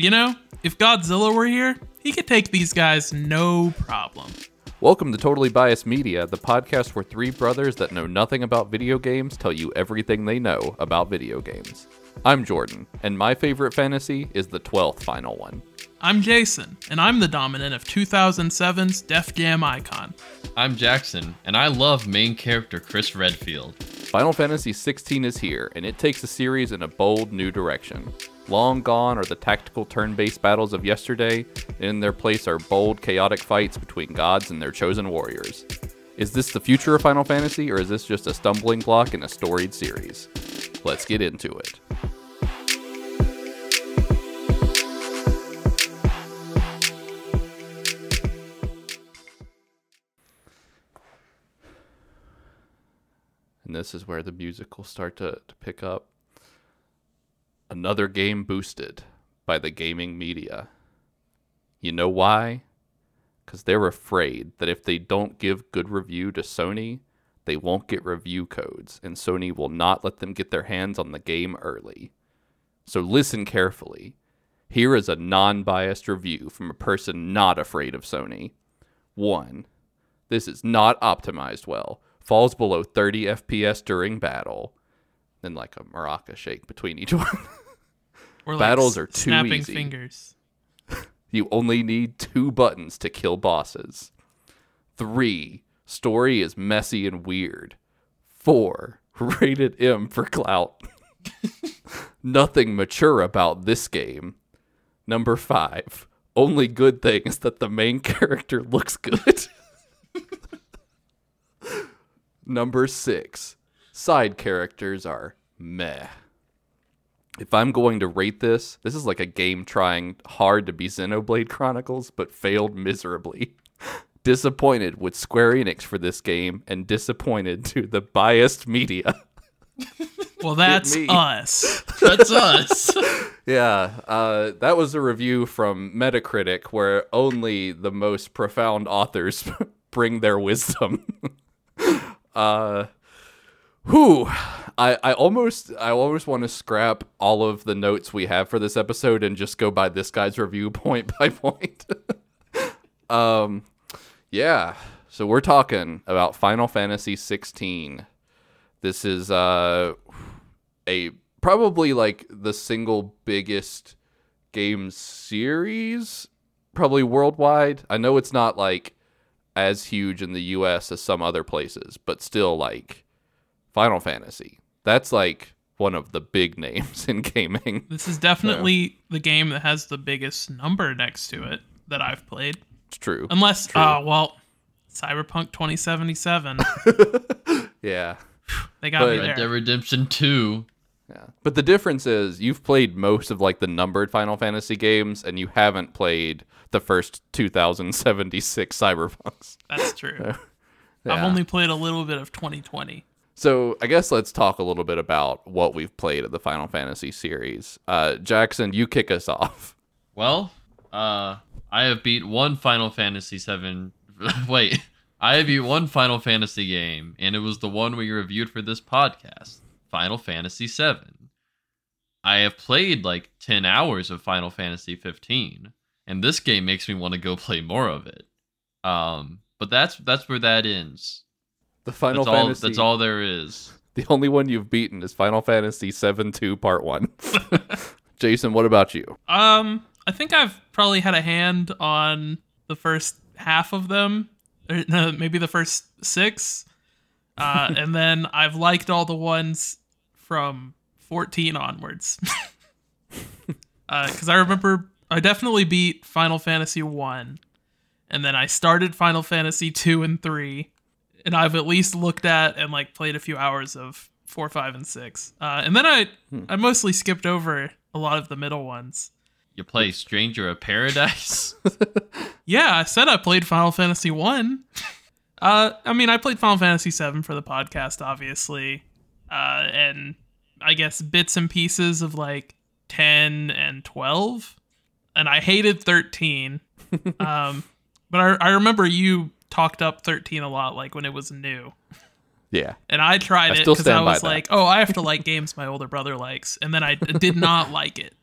You know, if Godzilla were here, he could take these guys no problem. Welcome to Totally Biased Media, the podcast where three brothers that know nothing about video games tell you everything they know about video games. I'm Jordan, and my favorite fantasy is the 12th final one. I'm Jason, and I'm the dominant of 2007's Def Jam icon. I'm Jackson, and I love main character Chris Redfield. Final Fantasy XVI is here, and it takes the series in a bold new direction. Long gone are the tactical turn based battles of yesterday, and in their place are bold, chaotic fights between gods and their chosen warriors. Is this the future of Final Fantasy, or is this just a stumbling block in a storied series? Let's get into it. And this is where the music will start to, to pick up. Another game boosted by the gaming media. You know why? Because they're afraid that if they don't give good review to Sony, they won't get review codes, and Sony will not let them get their hands on the game early. So listen carefully. Here is a non biased review from a person not afraid of Sony. 1. This is not optimized well. Falls below 30 FPS during battle. Then, like a maraca shake between each one. Battles s- are too snapping easy. fingers. You only need two buttons to kill bosses. Three, story is messy and weird. Four, rated M for clout. Nothing mature about this game. Number five, only good thing is that the main character looks good. Number six, side characters are meh if I'm going to rate this, this is like a game trying hard to be Xenoblade Chronicles, but failed miserably. disappointed with Square Enix for this game, and disappointed to the biased media. Well, that's us. That's us. yeah, uh, that was a review from Metacritic where only the most profound authors bring their wisdom. uh, whew. I, I almost I almost want to scrap all of the notes we have for this episode and just go by this guy's review point by point. um yeah. So we're talking about Final Fantasy 16. This is uh a probably like the single biggest game series probably worldwide. I know it's not like as huge in the US as some other places, but still like Final Fantasy. That's like one of the big names in gaming. This is definitely the game that has the biggest number next to it that I've played. It's true. Unless, True. oh, well, Cyberpunk 2077. yeah. They got But- me Red there. Dead Redemption 2. Yeah. But the difference is you've played most of like the numbered Final Fantasy games and you haven't played the first 2076 Cyberpunks. That's true. I've only played a little bit of 2020. So I guess let's talk a little bit about what we've played of the Final Fantasy series. Uh, Jackson, you kick us off. Well, uh, I have beat one Final Fantasy 7. Wait. I have beat one Final Fantasy game, and it was the one we reviewed for this podcast Final Fantasy 7. I have played like 10 hours of Final Fantasy 15, and this game makes me want to go play more of it. Um, but that's that's where that ends. The Final That's all. Fantasy. That's all there is. The only one you've beaten is Final Fantasy 7 2 Part 1. Jason, what about you? Um, I think I've probably had a hand on the first half of them, or no, maybe the first six, uh, and then I've liked all the ones from 14 onwards. Because I remember I definitely beat Final Fantasy one, and then I started Final Fantasy two and three, and I've at least looked at and like played a few hours of four, five, and six. Uh, and then I I mostly skipped over a lot of the middle ones. You play Stranger of Paradise. Yeah, I said I played Final Fantasy one. Uh, I mean, I played Final Fantasy seven for the podcast, obviously, uh, and I guess bits and pieces of like ten and twelve, and I hated thirteen. um, but I, I remember you talked up thirteen a lot, like when it was new. Yeah. And I tried I it because I was like, oh, I have to like games my older brother likes, and then I did not like it.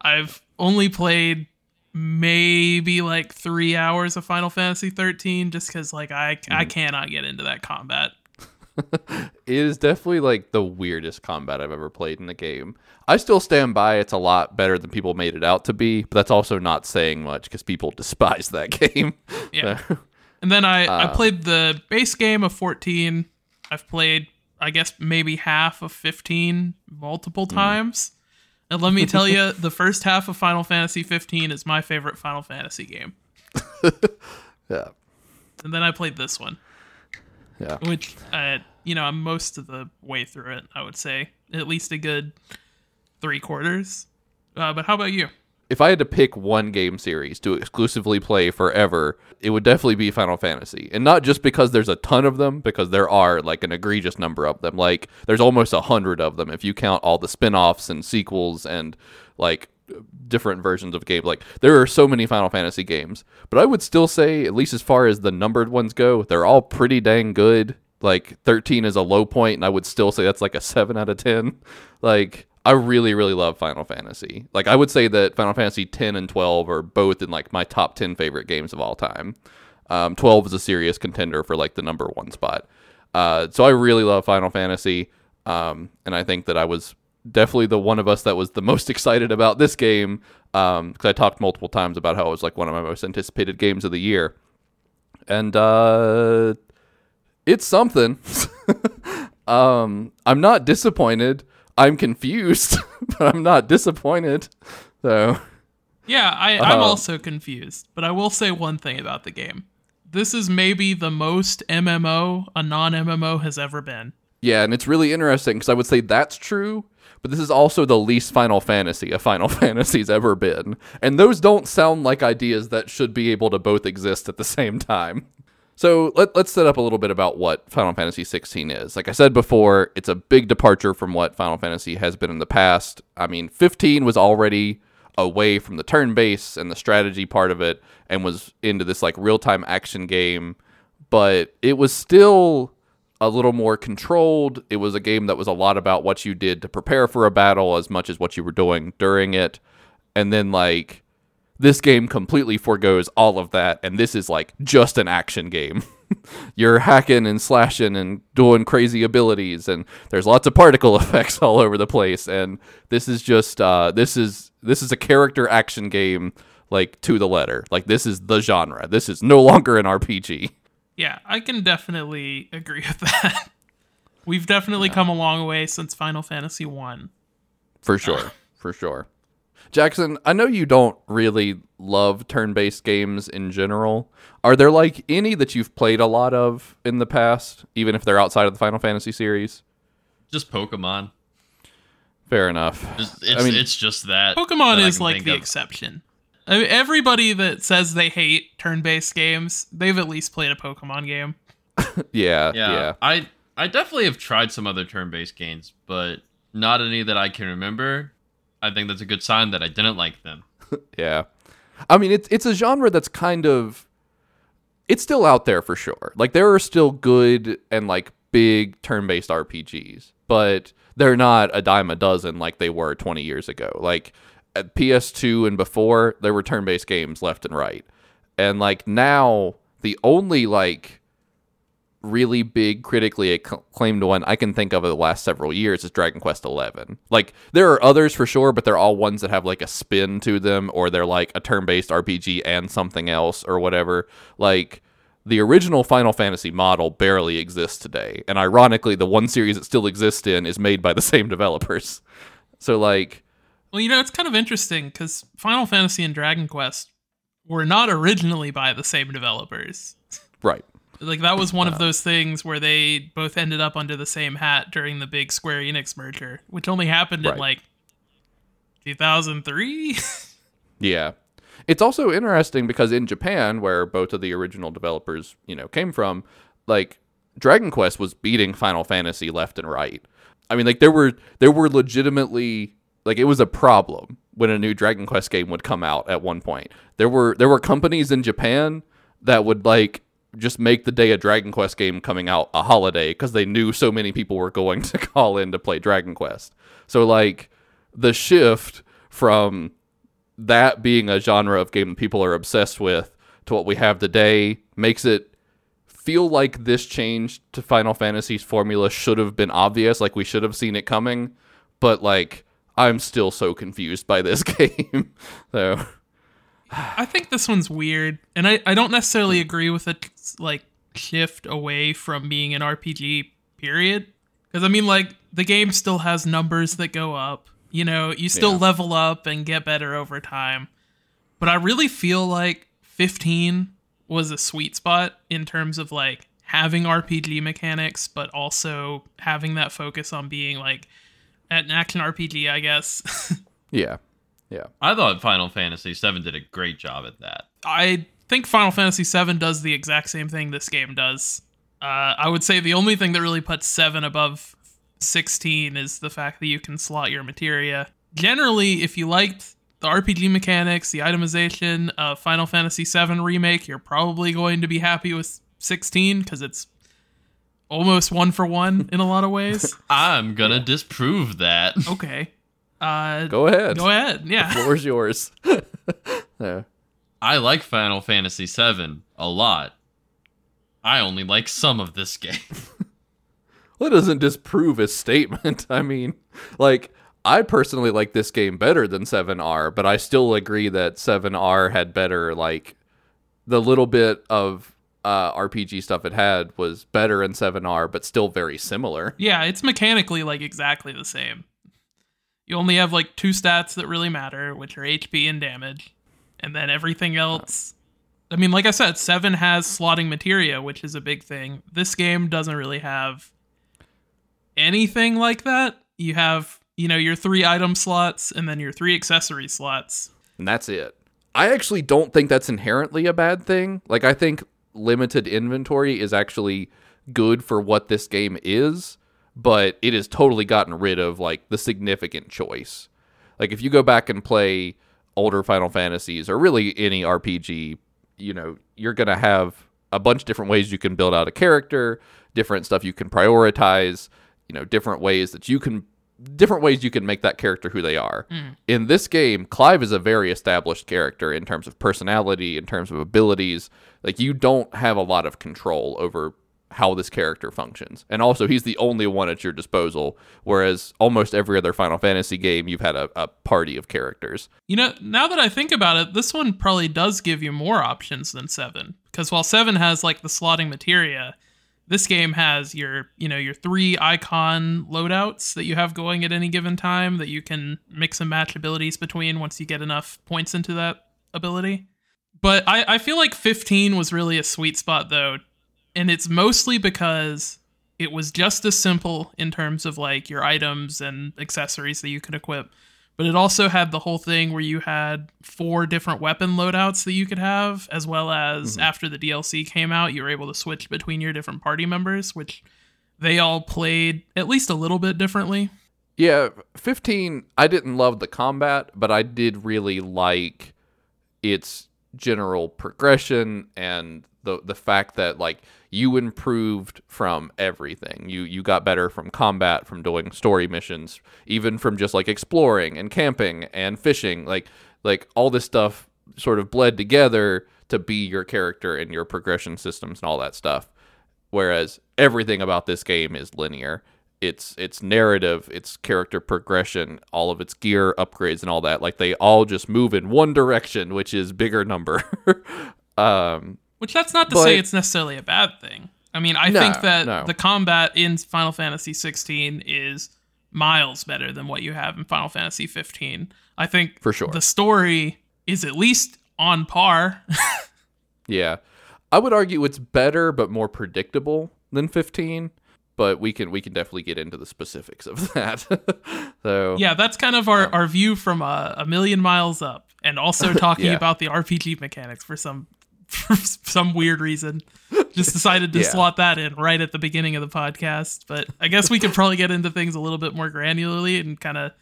I've only played maybe like three hours of Final Fantasy 13 just because like I I hmm. cannot get into that combat. It is definitely like the weirdest combat I've ever played in the game. I still stand by it's a lot better than people made it out to be, but that's also not saying much because people despise that game. Yeah. And then I, I played the base game of 14. I've played, I guess, maybe half of 15 multiple times. And let me tell you, the first half of Final Fantasy 15 is my favorite Final Fantasy game. yeah. And then I played this one, Yeah. which, uh, you know, I'm most of the way through it, I would say. At least a good three quarters. Uh, but how about you? If I had to pick one game series to exclusively play forever, it would definitely be Final Fantasy. And not just because there's a ton of them, because there are like an egregious number of them. Like there's almost a hundred of them if you count all the spin-offs and sequels and like different versions of game. Like there are so many Final Fantasy games. But I would still say, at least as far as the numbered ones go, they're all pretty dang good. Like 13 is a low point, and I would still say that's like a 7 out of 10. Like I really, really love Final Fantasy. Like I would say that Final Fantasy 10 and 12 are both in like my top 10 favorite games of all time. Um, 12 is a serious contender for like the number one spot. Uh, so I really love Final Fantasy, um, and I think that I was definitely the one of us that was the most excited about this game because I talked multiple times about how it was like one of my most anticipated games of the year, and uh, it's something. um, I'm not disappointed. I'm confused, but I'm not disappointed. So Yeah, I, I'm Uh, also confused, but I will say one thing about the game. This is maybe the most MMO a non MMO has ever been. yeah, and it's really interesting because I would say that's true, but this is also the least Final Fantasy a Final Fantasy's ever been, and those don't sound like ideas that should be able to both exist at the same time. So let, let's set up a little bit about what Final Fantasy 16 is. Like I said before, it's a big departure from what Final Fantasy has been in the past. I mean, 15 was already away from the turn base and the strategy part of it and was into this like real time action game, but it was still a little more controlled. It was a game that was a lot about what you did to prepare for a battle as much as what you were doing during it. And then like this game completely foregoes all of that and this is like just an action game. You're hacking and slashing and doing crazy abilities and there's lots of particle effects all over the place and this is just uh this is this is a character action game like to the letter. Like this is the genre. This is no longer an RPG. Yeah, I can definitely agree with that. We've definitely come a long way since Final Fantasy 1. For sure. for sure. Jackson, I know you don't really love turn based games in general. Are there like any that you've played a lot of in the past, even if they're outside of the Final Fantasy series? Just Pokemon. Fair enough. Just, it's, mean- it's just that. Pokemon that I is like the of. exception. I mean, everybody that says they hate turn-based games, they've at least played a Pokemon game. Yeah, Yeah, yeah. I I definitely have tried some other turn-based games, but not any that I can remember. I think that's a good sign that I didn't like them. Yeah. I mean, it's it's a genre that's kind of it's still out there for sure. Like there are still good and like big turn-based RPGs, but they're not a dime a dozen like they were 20 years ago. Like at PS2 and before, there were turn-based games left and right. And like now, the only like really big critically acclaimed one I can think of in the last several years is Dragon Quest XI. Like there are others for sure, but they're all ones that have like a spin to them or they're like a turn-based RPG and something else or whatever. Like the original Final Fantasy model barely exists today, and ironically the one series it still exists in is made by the same developers. So like Well, you know, it's kind of interesting because Final Fantasy and Dragon Quest were not originally by the same developers. right. Like that was one of those things where they both ended up under the same hat during the big Square Enix merger, which only happened in like 2003. Yeah. It's also interesting because in Japan, where both of the original developers, you know, came from, like Dragon Quest was beating Final Fantasy left and right. I mean, like there were there were legitimately like it was a problem when a new Dragon Quest game would come out at one point. There were there were companies in Japan that would like just make the day a Dragon Quest game coming out a holiday because they knew so many people were going to call in to play Dragon Quest. So like the shift from that being a genre of game people are obsessed with to what we have today makes it feel like this change to Final Fantasy's formula should have been obvious, like we should have seen it coming, but like I'm still so confused by this game. so I think this one's weird, and I, I don't necessarily agree with it like shift away from being an RPG period. Because I mean, like the game still has numbers that go up. You know, you still Yeah. level up and get better over time. But I really feel like 15 was a sweet spot in terms of like having RPG mechanics, but also having that focus on being like an action RPG, I guess. yeah. Yeah. I thought Final Fantasy VII did a great job at that. I think Final Fantasy VII does the exact same thing this game does. Uh, I would say the only thing that really puts 7 above 16 is the fact that you can slot your materia. Generally, if you liked the RPG mechanics, the itemization of Final Fantasy VII Remake, you're probably going to be happy with 16 because it's almost one for one in a lot of ways. I'm gonna disprove that. Okay. Uh, Go ahead. go ahead. Yeah. Floor's yours. yeah. I like Final Fantasy VII a lot. I only like some of this game. Well, it doesn't disprove his statement. I mean, like, I personally like this game better than 7R, but I still agree that 7R had better, like, the little bit of uh, RPG stuff it had was better in 7R, but still very similar. Yeah, it's mechanically like exactly the same. You only have like two stats that really matter, which are HP and damage. And then everything else. I mean, like I said, 7 has slotting materia, which is a big thing. This game doesn't really have anything like that. You have, you know, your three item slots and then your three accessory slots. And that's it. I actually don't think that's inherently a bad thing. Like, I think limited inventory is actually good for what this game is, but it has totally gotten rid of, like, the significant choice. Like, if you go back and play older Final Fantasies or really any RPG, you know, you're going to have a bunch of different ways you can build out a character, different stuff you can prioritize, you know, different ways that you can different ways you can make that character who they are. Mm-hmm. In this game, Clive is a very established character in terms of personality, in terms of abilities. Like you don't have a lot of control over how this character functions. And also he's the only one at your disposal, whereas almost every other Final Fantasy game you've had a, a party of characters. You know, now that I think about it, this one probably does give you more options than 7. Because while 7 has like the slotting materia, this game has your, you know, your three Eikon loadouts that you have going at any given time that you can mix and match abilities between once you get enough points into that ability. But I, I feel like 15 was really a sweet spot though. And it's mostly because it was just as simple in terms of like your items and accessories that you could equip. But it also had the whole thing where you had four different weapon loadouts that you could have as well as mm-hmm. after the DLC came out you were able to switch between your different party members which they all played at least a little bit differently. Yeah, 15, I didn't love the combat, but I did really like its general progression and the the fact that like you improved from everything. You you got better from combat, from doing story missions, even from just like exploring and camping and fishing. Like like all this stuff sort of bled together to be your character and your progression systems and all that stuff whereas everything about this game is linear it's it's narrative it's character progression all of its gear upgrades and all that. Like they all just move in one direction which is bigger number. Um which that's not to say it's necessarily a bad thing. I mean i No, think that no. the combat in final fantasy 16 is miles better than what you have in final fantasy 15 i think For sure. the story is at least on par. Yeah. I would argue it's better but more predictable than 15 but we can we can definitely get into the specifics of that so Yeah, that's kind of our, um, our view from a, a million miles up, and also talking Yeah. about the RPG mechanics for some for some weird reason. Just decided to Yeah. slot that in right at the beginning of the podcast. But I guess we could probably get into things a little bit more granularly and kind of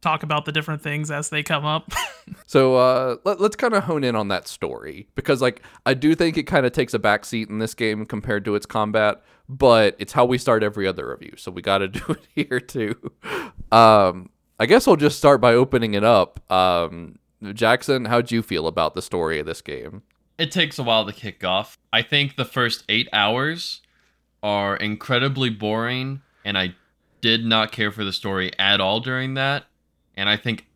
talk about the different things as they come up. So uh, let, let's kind of hone in on that story because, like, I do think it kind of takes a backseat in this game compared to its combat, but it's how we start every other review, so we got to do it here too. Um, I guess I'll just start by opening it up. Um, Jackson, how'd you feel about the story of this game? It takes a while to kick off. I think the first eight hours are incredibly boring, and I did not care for the story at all during that. And I think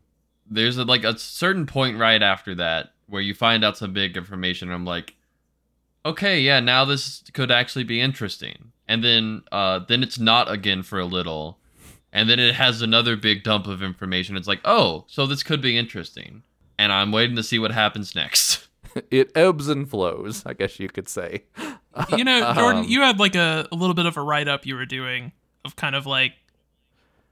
there's a, like a certain point right after that where you find out some big information. And I'm like, okay, yeah, now this could actually be interesting. And then, uh, then it's not again for a little, and then it has another big dump of information. It's like, oh, so this could be interesting, and I'm waiting to see what happens next. it ebbs and flows, I guess you could say. You know, Jordan, Um, you had like a, a little bit of a write up you were doing of kind of like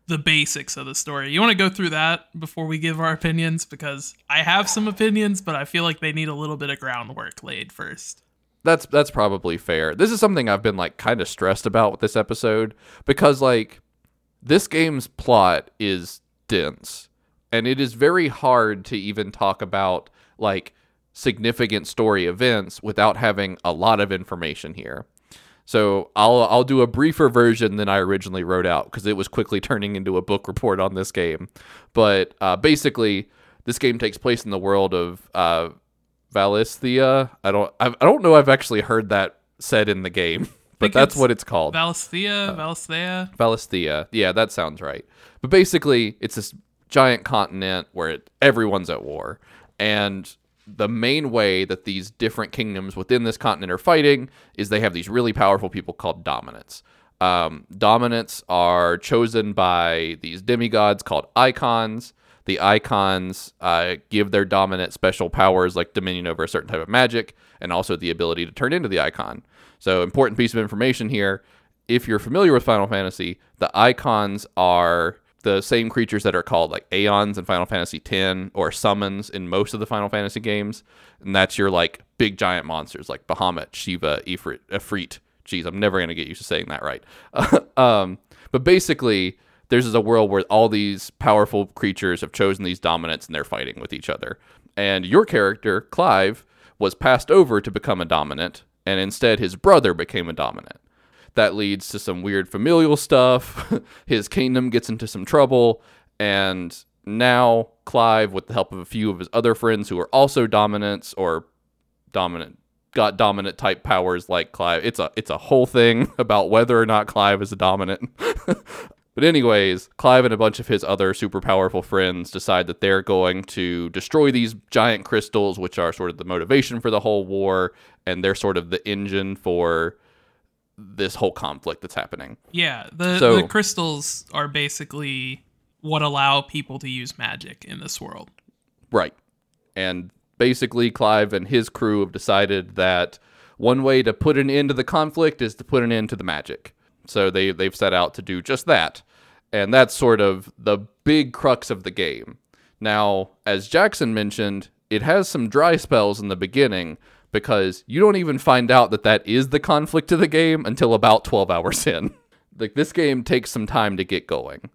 the basics of the story. You want to go through that before we give our opinions? Because I have some opinions, but I feel like they need a little bit of groundwork laid first. That's that's probably fair. This is something I've been like kind of stressed about with this episode because like this game's plot is dense and it is very hard to even talk about like significant story events without having a lot of information here. So I'll I'll do a briefer version than I originally wrote out because it was quickly turning into a book report on this game. But uh, basically, this game takes place in the world of uh, Valisthea. I don't I, I don't know. I've actually heard that said in the game, but that's what it's called. Valisthea, Valisthea. Valisthea. Yeah, that sounds right. But basically, it's this giant continent where it, everyone's at war. And the main way that these different kingdoms within this continent are fighting is they have these really powerful people called dominants. Um, dominants are chosen by these demigods called Eikons. The Eikons uh, give their dominant special powers like dominion over a certain type of magic and also the ability to turn into the Eikon. So, important piece of information here if you're familiar with Final Fantasy, the Eikons are the same creatures that are called like Aeons in Final Fantasy X or summons in most of the Final Fantasy games. And that's your like big giant monsters like Bahamut, Shiva, Ifrit, Ifrit. Jeez, I'm never going to get used to saying that right. um, but basically, there's a world where all these powerful creatures have chosen these dominants and they're fighting with each other. And your character, Clive, was passed over to become a dominant, and instead his brother became a dominant. That leads to some weird familial stuff. his kingdom gets into some trouble, and now Clive, with the help of a few of his other friends who are also dominants or dominant got dominant type powers like Clive. It's a it's a whole thing about whether or not Clive is a dominant. but anyways, Clive and a bunch of his other super powerful friends decide that they're going to destroy these giant crystals, which are sort of the motivation for the whole war, and they're sort of the engine for this whole conflict that's happening. Yeah, the So- the crystals are basically what allow people to use magic in this world. Right. And basically, Clive and his crew have decided that one way to put an end to the conflict is to put an end to the magic. So they, they've set out to do just that. And that's sort of the big crux of the game. Now, as Jackson mentioned, it has some dry spells in the beginning because you don't even find out that that is the conflict of the game until about 12 hours in. Like, this game takes some time to get going.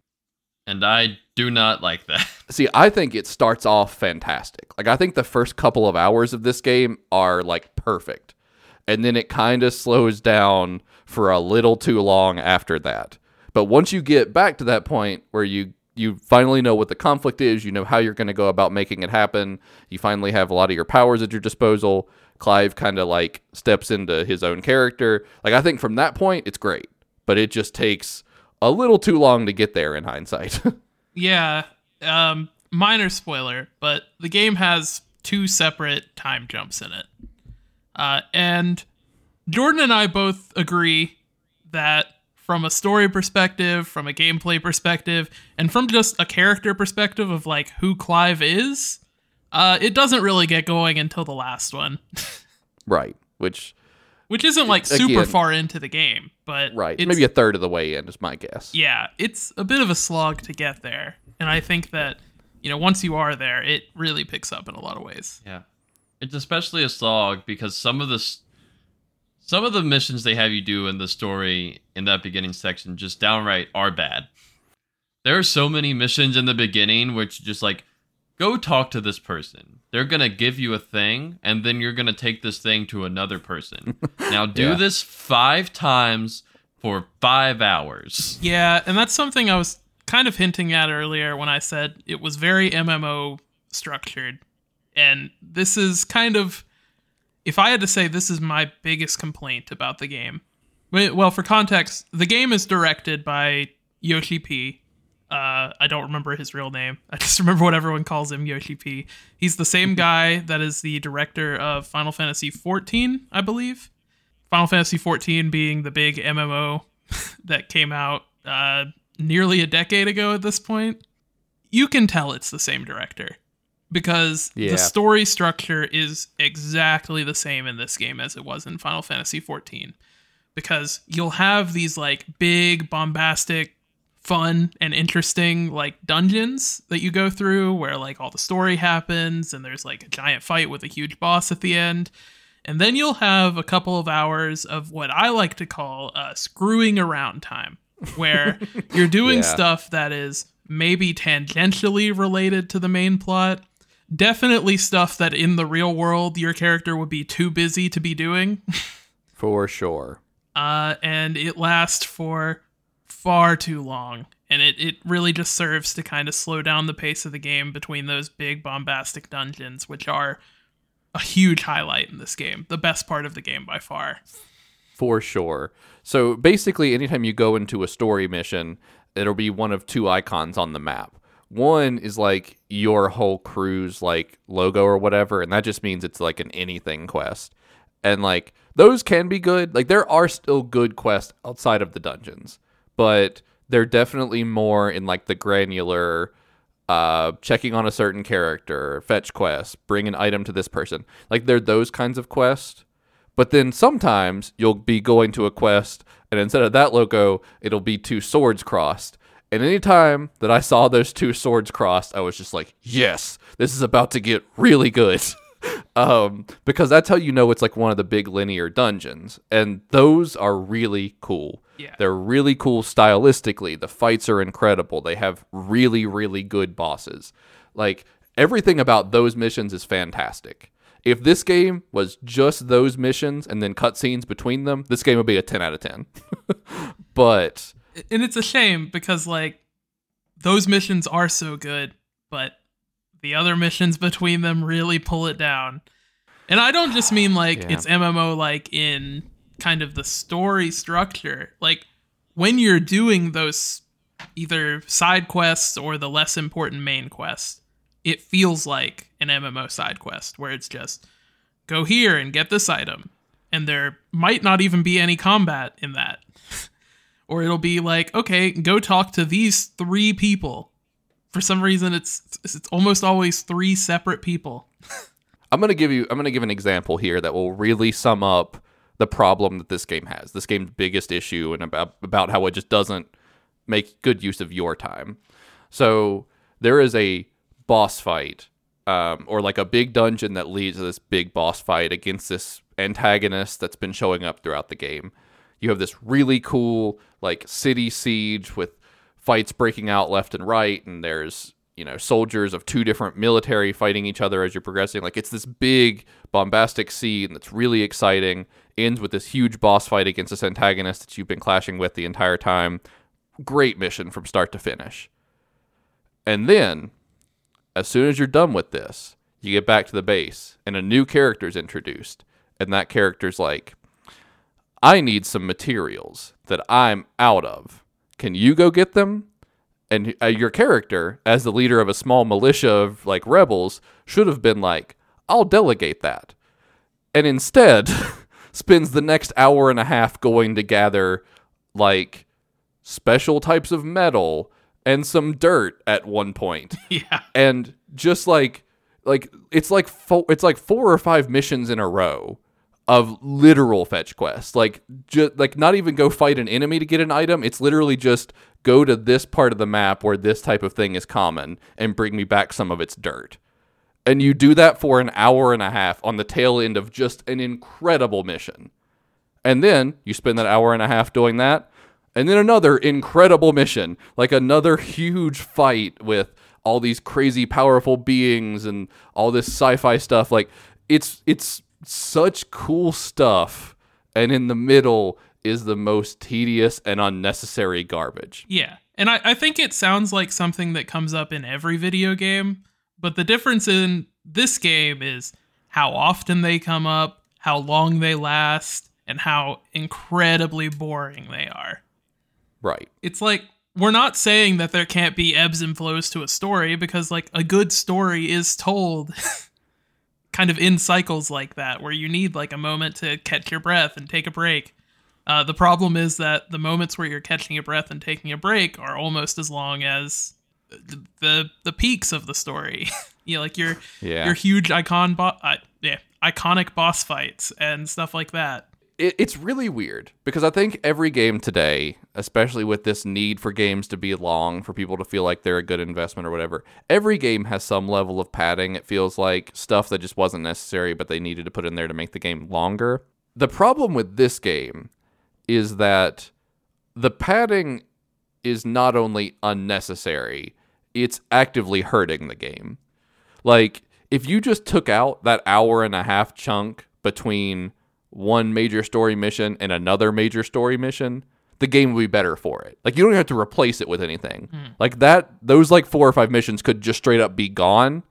And I do not like that. See, I think it starts off fantastic. Like I think the first couple of hours of this game are like perfect. And then it kind of slows down for a little too long after that. But once you get back to that point where you you finally know what the conflict is, you know how you're going to go about making it happen, you finally have a lot of your powers at your disposal. Clive kind of like steps into his own character. Like I think from that point it's great, but it just takes a little too long to get there in hindsight. Yeah, um, minor spoiler, but the game has two separate time jumps in it. Uh, and Jordan and I both agree that from a story perspective, from a gameplay perspective, and from just a character perspective of like who Clive is, uh, it doesn't really get going until the last one, right. Which which isn't like super Again- far into the game, but Right. it's- Maybe a third of the way in is my guess. yeah, it's a bit of a slog to get there. And I think that, you know, once you are there, it really picks up in a lot of ways. Yeah, it's especially a slog because some of the s- some of the missions they have you do in the story in that beginning section just downright are bad. There are so many missions in the beginning which just like go talk to this person. They're gonna give you a thing, and then you're gonna take this thing to another person. now do Yeah. this five times for five hours. Yeah, and that's something I was kind of hinting at earlier when I said it was very MMO structured. And this is kind of, if I had to say, this is my biggest complaint about the game. Well, for context, the game is directed by Yoshi P. Uh, I don't remember his real name. I just remember what everyone calls him, Yoshi P. He's the same guy that is the director of Final Fantasy XIV, I believe. Final Fantasy XIV being the big MMO that came out uh, nearly a decade ago at this point. You can tell it's the same director because Yeah. the story structure is exactly the same in this game as it was in Final Fantasy XIV. Because you'll have these like big, bombastic, fun, and interesting like dungeons that you go through where like all the story happens and there's like a giant fight with a huge boss at the end. And then you'll have a couple of hours of what I like to call uh, screwing around time, where you're doing Yeah. stuff that is maybe tangentially related to the main plot. Definitely stuff that in the real world your character would be too busy to be doing. For sure. Uh, and it lasts for far too long. And it, it really just serves to kind of slow down the pace of the game between those big bombastic dungeons, which are a huge highlight in this game. The best part of the game by far. For sure. So basically, anytime you go into a story mission, it'll be one of two icons on the map. One is like your whole crew's like logo or whatever, and that just means it's like an anything quest. And like those can be good. Like there are still good quests outside of the dungeons, but they're definitely more in like the granular uh checking on a certain character, fetch quest, bring an item to this person. Like they're those kinds of quests. But then sometimes you'll be going to a quest, and instead of that logo, it'll be two swords crossed. And anytime that I saw those two swords crossed, I was just like, yes, this is about to get really good. um, because that's how you know it's like one of the big linear dungeons. And those are really cool. Yeah. They're really cool stylistically. The fights are incredible. They have really, really good bosses. Like, everything about those missions is fantastic. If this game was just those missions and then cutscenes between them, this game would be a 10 out of 10. but And it's a shame because, like, those missions are so good, but the other missions between them really pull it down. And I don't just mean like Yeah. it's MMO like in kind of the story structure. Like when you're doing those either side quests or the less important main quests, it feels like an MMO side quest where it's just go here and get this item. And there might not even be any combat in that. or it'll be like, okay, go talk to these three people. For some reason it's it's almost always three separate people. I'm gonna give you I'm gonna give an example here that will really sum up the problem that this game has. This game's biggest issue and about about how it just doesn't make good use of your time. So there is a boss fight, um, or like a big dungeon that leads to this big boss fight against this antagonist that's been showing up throughout the game. You have this really cool like city siege with fights breaking out left and right, and there's you know soldiers of two different military fighting each other as you're progressing. Like it's this big bombastic scene that's really exciting. Ends with this huge boss fight against this antagonist that you've been clashing with the entire time. Great mission from start to finish. And then, as soon as you're done with this, you get back to the base and a new character is introduced. And that character's like, I need some materials that I'm out of. Can you go get them? And uh, your character, as the leader of a small militia of like rebels, should have been like, I'll delegate that. And instead, spends the next hour and a half going to gather like special types of metal and some dirt at one point. Yeah. and just like like it's like four, it's like four or five missions in a row of literal fetch quests. Like just like not even go fight an enemy to get an item. It's literally just go to this part of the map where this type of thing is common and bring me back some of its dirt and you do that for an hour and a half on the tail end of just an incredible mission and then you spend that hour and a half doing that. And then another incredible mission, like another huge fight with all these crazy powerful beings and all this sci-fi stuff. Like it's it's such cool stuff. And in the middle is the most tedious and unnecessary garbage. Yeah. And I, I think it sounds like something that comes up in every video game But the difference in this game is how often they come up, how long they last, and how incredibly boring they are. Right. It's like we're not saying that there can't be ebbs and flows to a story because like a good story is told kind of in cycles like that where you need like a moment to catch your breath and take a break. Uh, the problem is that the moments where you're catching your breath and taking a break are almost as long as the the, the peaks of the story. you know, like your Yeah. your huge Eikon bo- uh, yeah, iconic boss fights and stuff like that. it, it's really weird because I think every game today, especially with this need for games to be long, for people to feel like they're a good investment or whatever, every game has some level of padding. It feels like stuff that just wasn't necessary, but they needed to put in there to make the game longer. The problem with this game is that the padding is not only unnecessary, it's actively hurting the game. Like, if you just took out that hour and a half chunk between one major story mission and another major story mission, the game would be better for it. Like you don't have to replace it with anything. Hmm. Like that those like four or five missions could just straight up be gone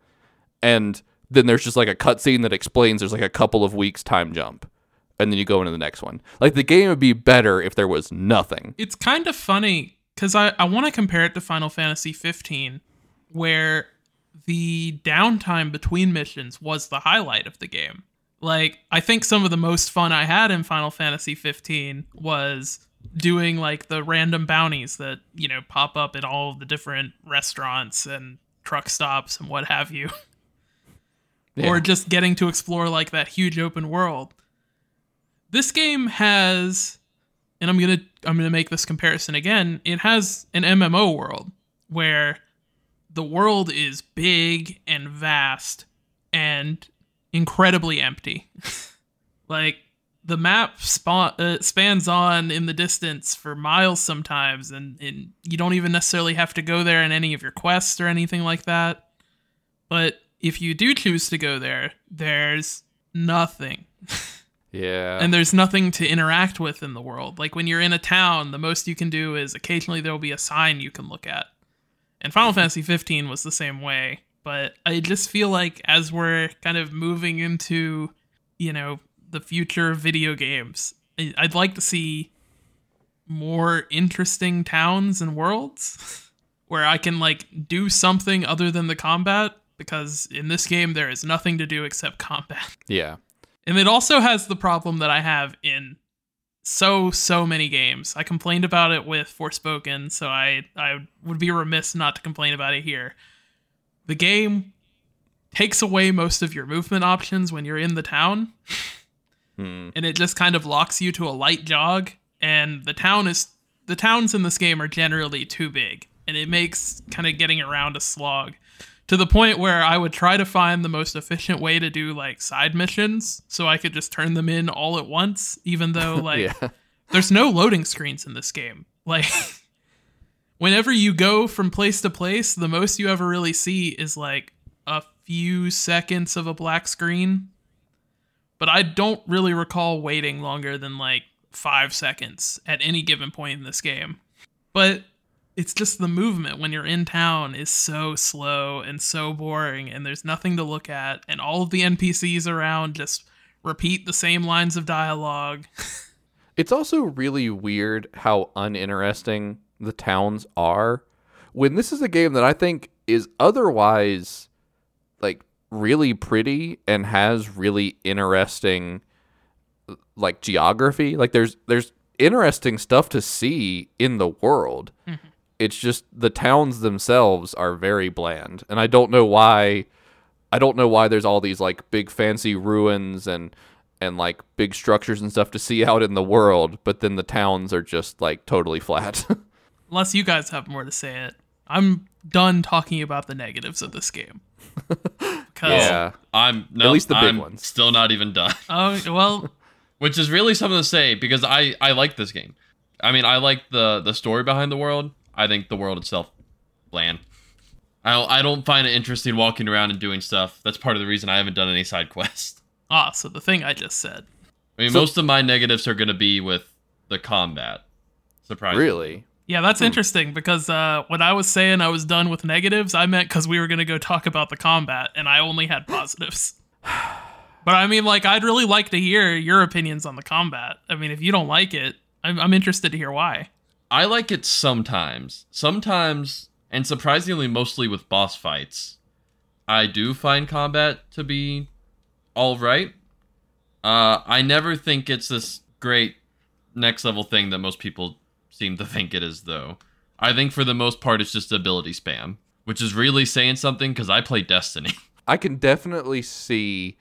and then there's just like a cutscene that explains there's like a couple of weeks time jump and then you go into the next one. Like the game would be better if there was nothing. it's kind of funny because I, I want to compare it to Final Fantasy 15, where the downtime between missions was the highlight of the game. Like, I think some of the most fun I had in Final Fantasy 15 was doing like the random bounties that, you know, pop up at all the different restaurants and truck stops and what have you. Or just getting to explore like that huge open world. This game has and I'm gonna I'm gonna make this comparison again. It has an MMO world where the world is big and vast and incredibly empty. like the map uh, spans on in the distance for miles sometimes, and, and you don't even necessarily have to go there in any of your quests or anything like that. But if you do choose to go there, there's nothing Yeah. and there's nothing to interact with in the world. Like when you're in a town, the most you can do is occasionally there'll be a sign you can look at. And Final mm-hmm. Fantasy 15 was the same way, but I just feel like as we're kind of moving into, you know, the future of video games, I'd like to see more interesting towns and worlds where I can like do something other than the combat because in this game there is nothing to do except combat. yeah. And it also has the problem that I have in so so many games. I complained about it with Forspoken, so I I would be remiss not to complain about it here. The game takes away most of your movement options when you're in the town, Hmm. and it just kind of locks you to a light jog. And the town is the towns in this game are generally too big, and it makes kind of getting around a slog to the point where I would try to find the most efficient way to do like side missions so I could just turn them in all at once, even though like yeah. there's no loading screens in this game. Like whenever you go from place to place, the most you ever really see is like a few seconds of a black screen. But I don't really recall waiting longer than like 5 seconds at any given point in this game. But it's just the movement when you're in town is so slow and so boring and there's nothing to look at and all of the NPCs around just repeat the same lines of dialogue. It's also really weird how uninteresting the towns are when this is a game that I think is otherwise like really pretty and has really interesting like geography. Like there's there's interesting stuff to see in the world. Mm-hmm. It's just the towns themselves are very bland and I don't know why I don't know why there's all these like big fancy ruins and and like big structures and stuff to see out in the world, but then the towns are just like totally flat. Unless you guys have more to say it. I'm done talking about the negatives of this game. Yeah. I'm no, least the big I'm ones. Still not even done. oh well Which is really something to say because I I like this game. I mean, I like the the story behind the world. I think the world itself bland. I don't, I don't find it interesting walking around and doing stuff. That's part of the reason I haven't done any side quests. ah, so the thing I just said. I mean, So- most of my negatives are going to be with the combat. Surprise. Really? Yeah, that's interesting because uh, when I was saying I was done with negatives, I meant because we were going to go talk about the combat, and I only had positives. but I mean, like, I'd really like to hear your opinions on the combat. I mean, if you don't like it, I'm, I'm interested to hear why. I like it sometimes. Sometimes, and surprisingly, mostly with boss fights, I do find combat to be all right. Uh, I never think it's this great next level thing that most people seem to think it is, though. I think for the most part, it's just ability spam, which is really saying something because I play Destiny. I can definitely see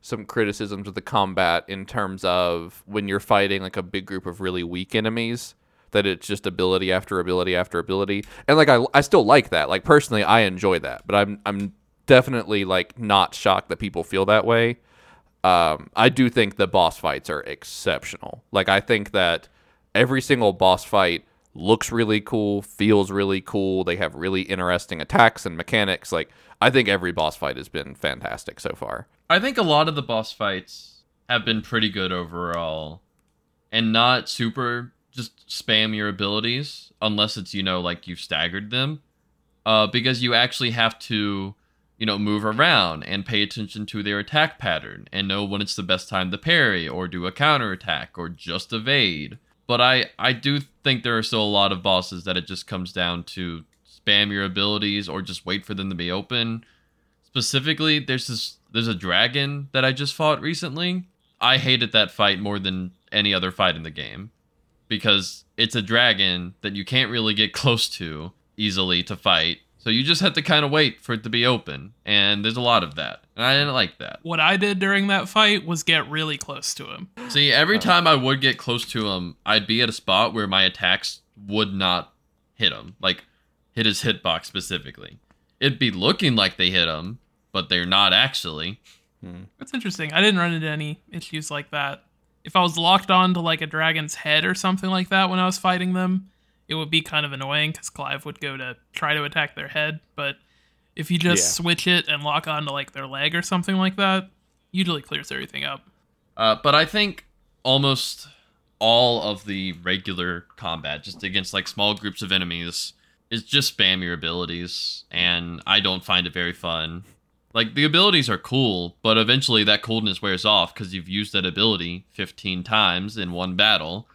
some criticisms of the combat in terms of when you're fighting like a big group of really weak enemies that it's just ability after ability after ability. And like I, I still like that. Like personally i enjoy that. But i'm i'm definitely like not shocked that people feel that way. Um, i do think the boss fights are exceptional. Like i think that every single boss fight looks really cool feels really cool. They have really interesting attacks and mechanics. Like i think every boss fight has been fantastic so far. I think a lot of the boss fights have been pretty good overall. And not super just spam your abilities unless it's, you know, like you've staggered them. Uh, because you actually have to, you know, move around and pay attention to their attack pattern and know when it's the best time to parry or do a counter attack or just evade. But I, I do think there are still a lot of bosses that it just comes down to spam your abilities or just wait for them to be open. Specifically, there's this there's a dragon that I just fought recently. I hated that fight more than any other fight in the game because it's a dragon that you can't really get close to easily to fight. So you just have to kind of wait for it to be open, and there's a lot of that. And I didn't like that. What I did during that fight was get really close to him. See, every uh. time I would get close to him, I'd be at a spot where my attacks would not hit him, like hit his hitbox specifically. It'd be looking like they hit him, but they're not actually. Hmm. That's interesting. I didn't run into any issues like that. If I was locked on to like a dragon's head or something like that when I was fighting them, it would be kind of annoying because Clive would go to try to attack their head. But if you just Yeah. switch it and lock on to like their leg or something like that, usually clears everything up. Uh, but I think almost all of the regular combat, just against like small groups of enemies, is just spam your abilities, and I don't find it very fun. Like the abilities are cool, but eventually that coolness wears off because you've used that ability 15 times in one battle,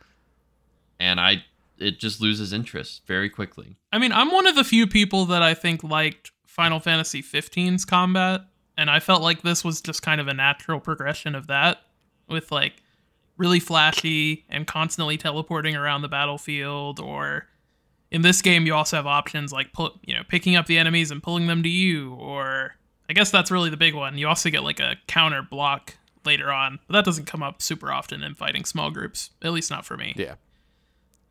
and I it just loses interest very quickly. I mean, I'm one of the few people that I think liked Final Fantasy 15's combat, and I felt like this was just kind of a natural progression of that, with like really flashy and constantly teleporting around the battlefield. Or in this game, you also have options like pull, you know picking up the enemies and pulling them to you, or I guess that's really the big one. You also get like a counter block later on, but that doesn't come up super often in fighting small groups, at least not for me. yeah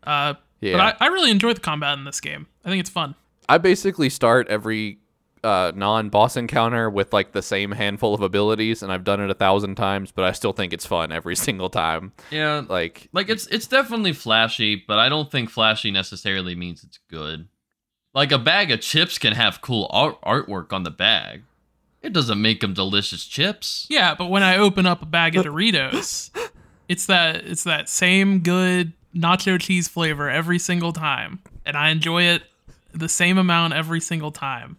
Uh, yeah But I, I really enjoy the combat in this game. I think it's fun. I basically start every uh, non-boss encounter with like the same handful of abilities, and I've done it a thousand times, but I still think it's fun every single time. Yeah, Like, like it's it's definitely flashy, but I don't think flashy necessarily means it's good. Like a bag of chips can have cool art- artwork on the bag. It doesn't make them delicious chips. Yeah, but when I open up a bag of Doritos, it's that it's that same good nacho cheese flavor every single time, and I enjoy it the same amount every single time.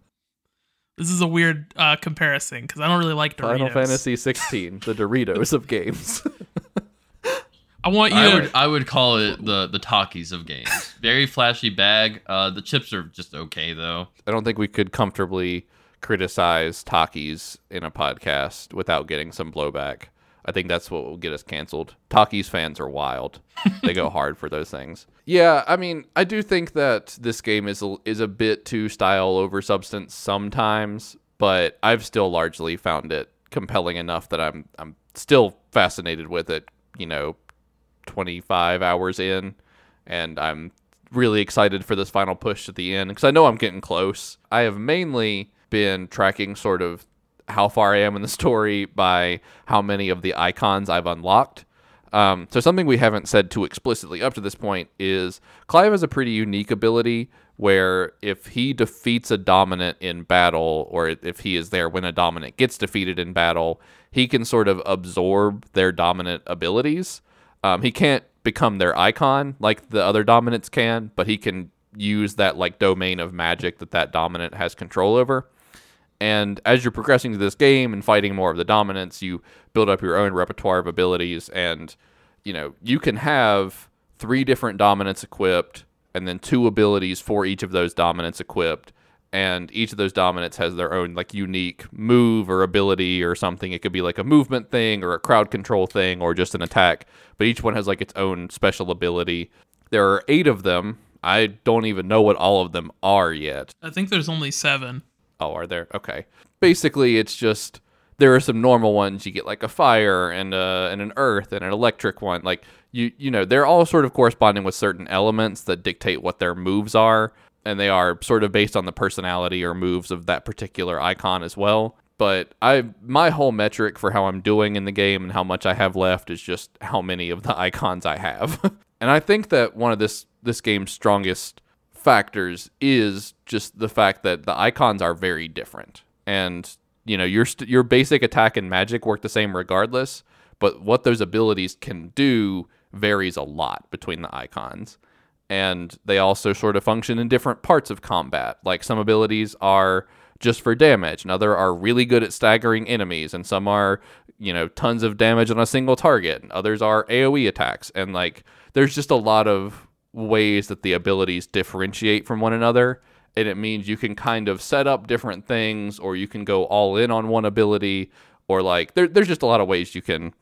This is a weird uh, comparison because I don't really like Doritos. Final Fantasy 16, the Doritos of games. I want you I to. would I would call it the the Takis of games. Very flashy bag. Uh, the chips are just okay though. I don't think we could comfortably criticize Takis in a podcast without getting some blowback. I think that's what will get us canceled. Takis fans are wild. They go hard for those things. Yeah, I mean, I do think that this game is a, is a bit too style over substance sometimes, but I've still largely found it compelling enough that I'm I'm still fascinated with it, you know, 25 hours in and I'm really excited for this final push at the end because I know I'm getting close. I have mainly been tracking sort of how far I am in the story by how many of the Eikons I've unlocked. Um, so something we haven't said too explicitly up to this point is Clive has a pretty unique ability where if he defeats a dominant in battle, or if he is there when a dominant gets defeated in battle, he can sort of absorb their dominant abilities. Um, he can't become their Eikon like the other dominants can, but he can use that like domain of magic that that dominant has control over. And as you're progressing to this game and fighting more of the dominants, you build up your own repertoire of abilities and you know, you can have three different dominants equipped and then two abilities for each of those dominants equipped. And each of those dominants has their own like unique move or ability or something. It could be like a movement thing or a crowd control thing or just an attack but each one has like its own special ability. There are eight of them. I don't even know what all of them are yet. I think there's only seven. Oh, are there? Okay. Basically, it's just there are some normal ones. You get like a fire and uh and an earth and an electric one. Like you you know they're all sort of corresponding with certain elements that dictate what their moves are, and they are sort of based on the personality or moves of that particular Eikon as well. But I my whole metric for how I'm doing in the game and how much I have left is just how many of the Eikons I have. and I think that one of this this game's strongest factors is just the fact that the Eikons are very different. And you know your st- your basic attack and magic work the same regardless but what those abilities can do varies a lot between the Eikons. And they also sort of function in different parts of combat. Like some abilities are just for damage and other are really good at staggering enemies and some are you know tons of damage on a single target and others are aoe attacks. And like there's just a lot of ways that the abilities differentiate from one another. And it means you can kind of set up different things, or you can go all in on one ability, or like there, there's just a lot of ways you can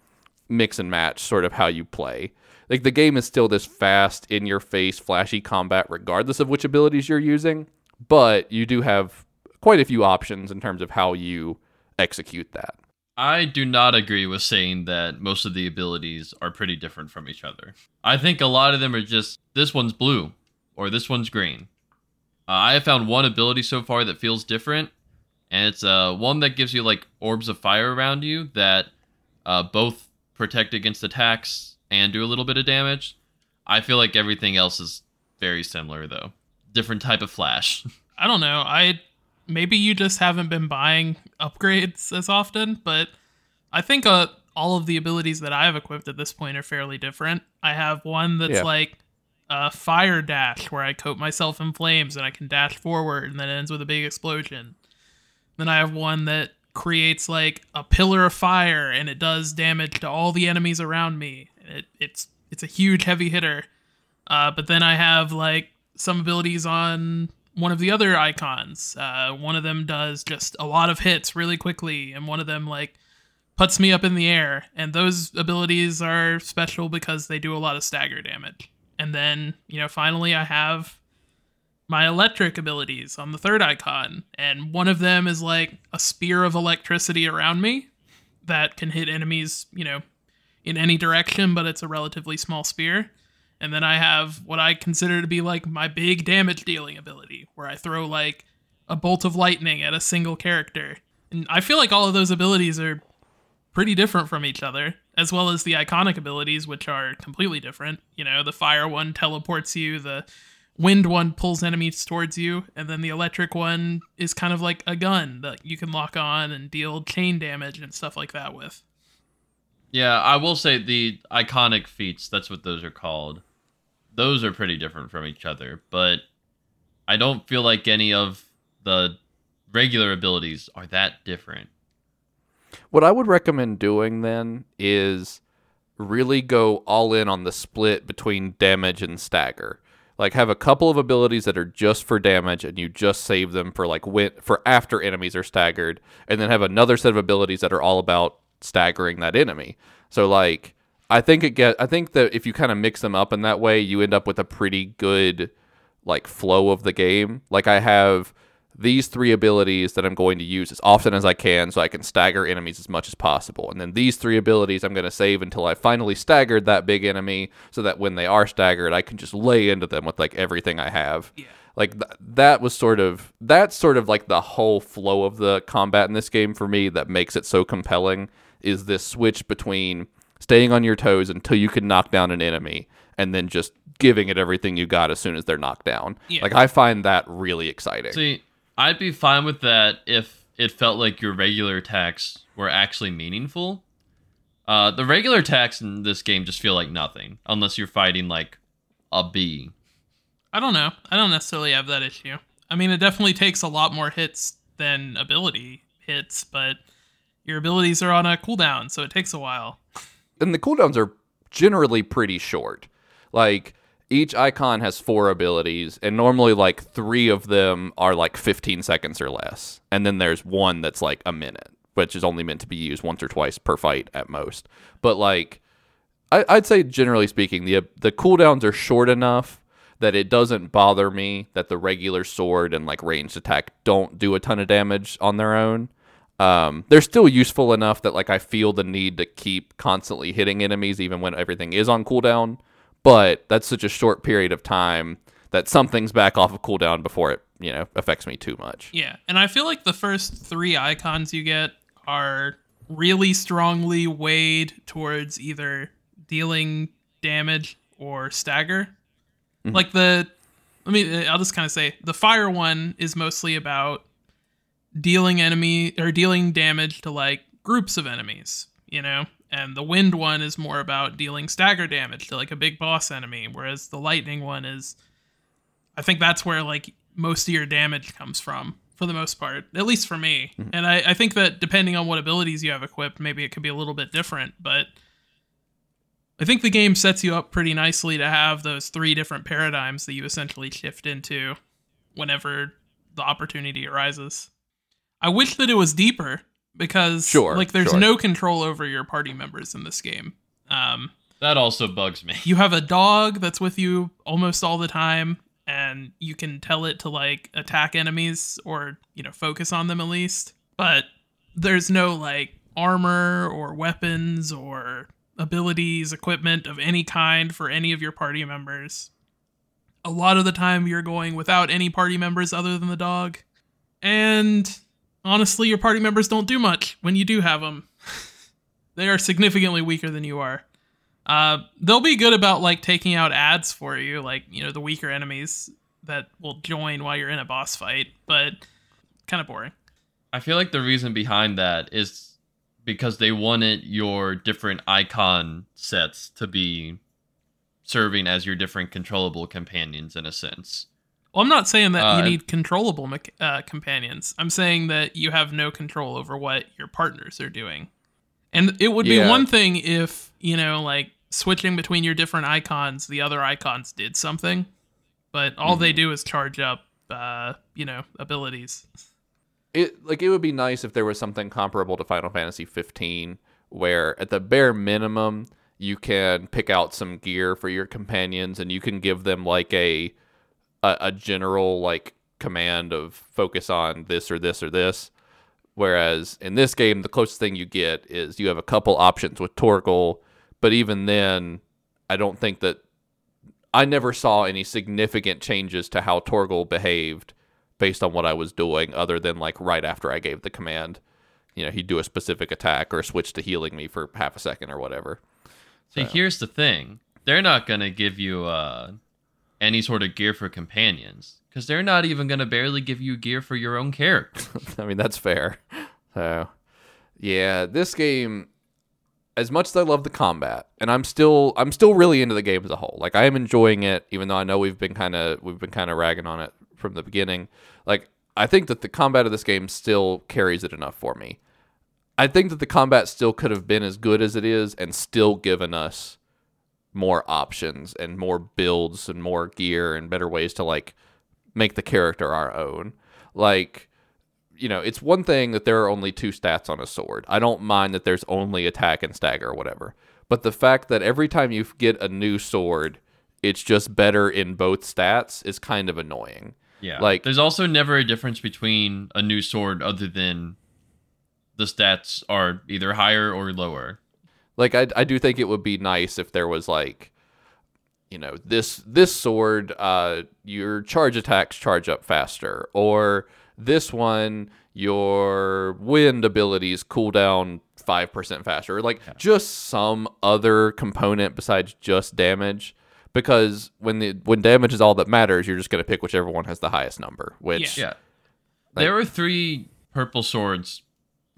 mix and match sort of how you play. Like the game is still this fast, in your face, flashy combat, regardless of which abilities you're using, but you do have quite a few options in terms of how you execute that. I do not agree with saying that most of the abilities are pretty different from each other. I think a lot of them are just this one's blue or this one's green. Uh, I have found one ability so far that feels different, and it's uh, one that gives you like orbs of fire around you that uh, both protect against attacks and do a little bit of damage. I feel like everything else is very similar though. Different type of flash. I don't know. I maybe you just haven't been buying upgrades as often, but I think uh, all of the abilities that I have equipped at this point are fairly different. I have one that's Yeah. like a fire dash where I coat myself in flames and I can dash forward and then it ends with a big explosion. Then I have one that creates like a pillar of fire and it does damage to all the enemies around me. It, it's it's a huge heavy hitter. Uh, but then I have like some abilities on one of the other Eikons. Uh, one of them does just a lot of hits really quickly, and one of them like puts me up in the air. And those abilities are special because they do a lot of stagger damage. And then you know finally I have my electric abilities on the third Eikon, and one of them is like a spear of electricity around me that can hit enemies, you know, in any direction, but it's a relatively small spear. And then I have what I consider to be like my big damage dealing ability, where I throw like a bolt of lightning at a single character. And I feel like all of those abilities are pretty different from each other, as well as the Eikonic abilities, which are completely different. You know, the fire one teleports you, the wind one pulls enemies towards you, and then the electric one is kind of like a gun that you can lock on and deal chain damage and stuff like that with. Yeah, I will say the Eikonic feats, that's what those are called. Those are pretty different from each other, but I don't feel like any of the regular abilities are that different. What I would recommend doing then is really go all in on the split between damage and stagger. Like have a couple of abilities that are just for damage and you just save them for like win- for after enemies are staggered and then have another set of abilities that are all about staggering that enemy. So like I think it get I think that if you kind of mix them up in that way, you end up with a pretty good like flow of the game. Like I have these three abilities that I'm going to use as often as I can so I can stagger enemies as much as possible. And then these three abilities I'm going to save until I finally staggered that big enemy so that when they are staggered, I can just lay into them with like everything I have. Yeah. Like th- that was sort of that's sort of like the whole flow of the combat in this game for me that makes it so compelling is this switch between staying on your toes until you can knock down an enemy and then just giving it everything you got as soon as they're knocked down. Yeah. Like I find that really exciting. See, I'd be fine with that if it felt like your regular attacks were actually meaningful. Uh, the regular attacks in this game just feel like nothing unless you're fighting like a bee. I don't know. I don't necessarily have that issue. I mean, it definitely takes a lot more hits than ability hits, but your abilities are on a cooldown, so it takes a while. and the cooldowns are generally pretty short. Like each Eikon has four abilities, and normally like three of them are like 15 seconds or less, and then there's one that's like a minute, which is only meant to be used once or twice per fight at most. But like, I, I'd say generally speaking, the the cooldowns are short enough that it doesn't bother me that the regular sword and like ranged attack don't do a ton of damage on their own. Um, they're still useful enough that like I feel the need to keep constantly hitting enemies even when everything is on cooldown. But that's such a short period of time that something's back off of cooldown before it you know affects me too much. Yeah, and I feel like the first three Eikons you get are really strongly weighed towards either dealing damage or stagger. Like the, I mean, I'll just kind of say the fire one is mostly about dealing enemy or dealing damage to like groups of enemies, you know, and the wind one is more about dealing stagger damage to like a big boss enemy, whereas the lightning one is, I think that's where like most of your damage comes from for the most part, at least for me. Mm-hmm. And I, I think that depending on what abilities you have equipped, maybe it could be a little bit different, but. I think the game sets you up pretty nicely to have those three different paradigms that you essentially shift into whenever the opportunity arises. I wish that it was deeper because Sure, like there's sure. no control over your party members in this game. Um, That also bugs me. you have a dog that's with you almost all the time and you can tell it to like attack enemies or you know focus on them at least but there's no like armor or weapons or abilities equipment of any kind for any of your party members a lot of the time you're going without any party members other than the dog and honestly your party members don't do much when you do have them they are significantly weaker than you are uh, they'll be good about like taking out ads for you, like you know the weaker enemies that will join while you're in a boss fight, but kind of boring. I feel like the reason behind that is because they wanted your different Eikon sets to be serving as your different controllable companions in a sense. Well, I'm not saying that Uh, you need controllable uh, companions. I'm saying that you have no control over what your partners are doing. And it would be Yeah. one thing if, you know, like switching between your different Eikons, the other Eikons did something, but all they do is charge up, uh, you know, abilities. it like it would be nice if there was something comparable to Final Fantasy 15 where at the bare minimum you can pick out some gear for your companions and you can give them like a a, a general like command of focus on this or this or this whereas in this game the closest thing you get is you have a couple options with Torgal but even then I don't think that I never saw any significant changes to how Torgal behaved based on what I was doing, other than like right after I gave the command. You know, he'd do a specific attack or switch to healing me for half a second or whatever. See, here's the thing: they're not gonna give you uh, any sort of gear for companions because they're not even gonna barely give you gear for your own character. I mean, that's fair. So, yeah, this game, as much as I love the combat, and I'm still, I'm still really into the game as a whole. Like, I am enjoying it, even though I know we've been kind of, we've been kind of ragging on it from the beginning. Like, I think that the combat of this game still carries it enough for me. I think that the combat still could have been as good as it is, and still given us more options and more builds and more gear and better ways to like make the character our own. Like, you know, it's one thing that there are only two stats on a sword. I don't mind that there's only attack and stagger or whatever. But the fact that every time you get a new sword, it's just better in both stats is kind of annoying. Yeah, Like- there's also never a difference between a new sword other than the stats are either higher or lower. Like I, I do think it would be nice if there was like, you know, this this sword, uh, your charge attacks charge up faster, or this one, your wind abilities cool down five percent faster, or like just some other component besides just damage. Because when the when damage is all that matters, you're just gonna pick whichever one has the highest number. Which Yeah, there are three purple swords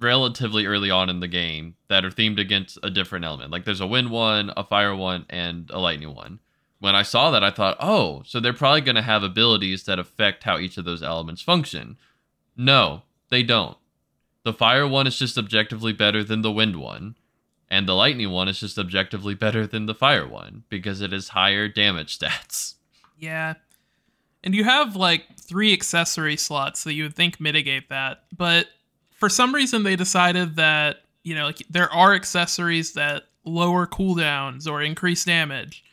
relatively early on in the game that are themed against a different element. Like there's a wind one, a fire one, and a lightning one. When I saw that, I thought, oh, so they're probably going to have abilities that affect how each of those elements function. No, they don't. The fire one is just objectively better than the wind one, and the lightning one is just objectively better than the fire one because it has higher damage stats. Yeah. And you have like three accessory slots that you would think mitigate that, but for some reason they decided that, you know, like there are accessories that lower cooldowns or increase damage,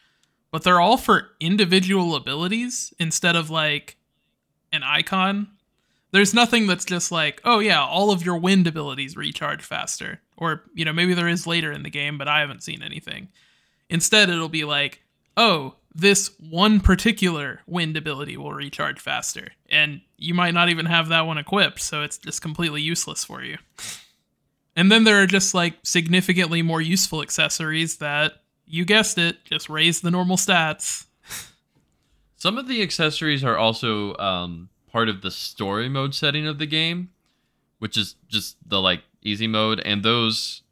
but they're all for individual abilities instead of like an Eikon. There's nothing that's just like, oh yeah, all of your wind abilities recharge faster. Or, you know, maybe there is later in the game, but I haven't seen anything. Instead, it'll be like, oh, this one particular wind ability will recharge faster. And you might not even have that one equipped, so it's just completely useless for you. And then there are just like significantly more useful accessories that, you guessed it, just raise the normal stats. Some of the accessories are also um, part of the story mode setting of the game, which is just the like easy mode, and those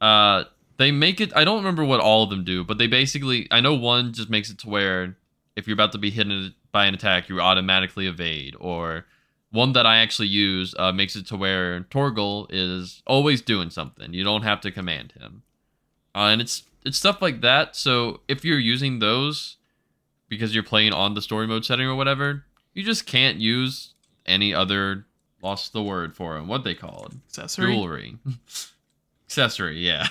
uh they make it I don't remember what all of them do, but they basically I know one just makes it to where if you're about to be hit by an attack, you automatically evade, or one that I actually use uh, makes it to where Torgal is always doing something. You don't have to command him, uh, and it's it's stuff like that. So if you're using those because you're playing on the story mode setting or whatever, you just can't use any other lost the word for them. What they called Accessory? jewelry, accessory. Yeah.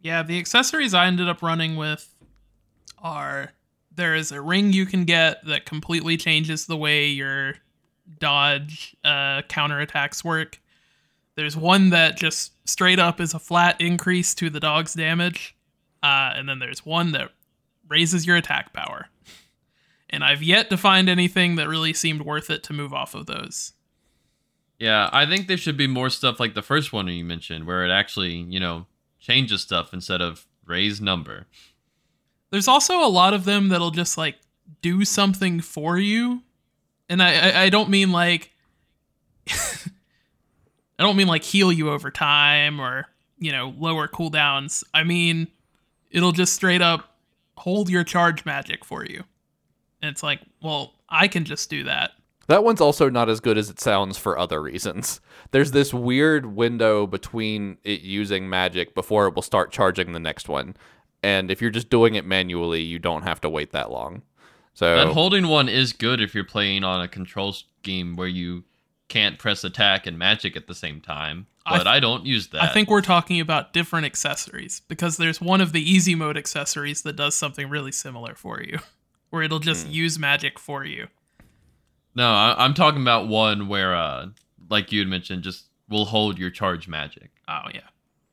Yeah, the accessories I ended up running with are there is a ring you can get that completely changes the way your dodge uh, counterattacks work. There's one that just straight up is a flat increase to the dog's damage. Uh, and then there's one that raises your attack power. And I've yet to find anything that really seemed worth it to move off of those. Yeah, I think there should be more stuff like the first one you mentioned, where it actually, you know, changes stuff instead of raise number. There's also a lot of them that'll just like do something for you. And I, I, I don't mean like I don't mean like heal you over time or, you know, lower cooldowns. I mean it'll just straight up hold your charge magic for you. And it's like, well, I can just do that. That one's also not as good as it sounds for other reasons. There's this weird window between it using magic before it will start charging the next one. And if you're just doing it manually, you don't have to wait that long. So That holding one is good if you're playing on a control scheme where you can't press attack and magic at the same time. I But I, don't use that. I think we're talking about different accessories because there's one of the easy mode accessories that does something really similar for you, where it'll just use magic for you. no, I, I'm talking about one where, uh, like you had mentioned, just will hold your charge magic. Oh yeah.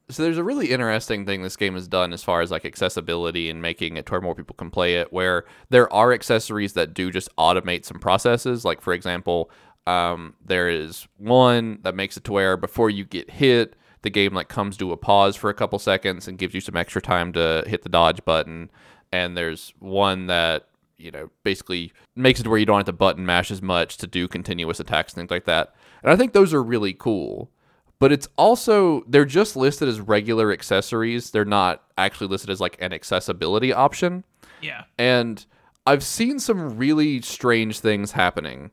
So there's a really interesting thing this game has done as far as like accessibility and making it to where more people can play it where there are accessories that do just automate some processes. Like for example um, there is one that makes it to where before you get hit the game like comes to a pause for a couple seconds and gives you some extra time to hit the dodge button. And there's one that you know basically makes it to where you don't have to button mash as much to do continuous attacks and things like that. And i think those are really cool but it's also they're just listed as regular accessories. They're not actually listed as like an accessibility option. Yeah. and i've seen some really strange things happening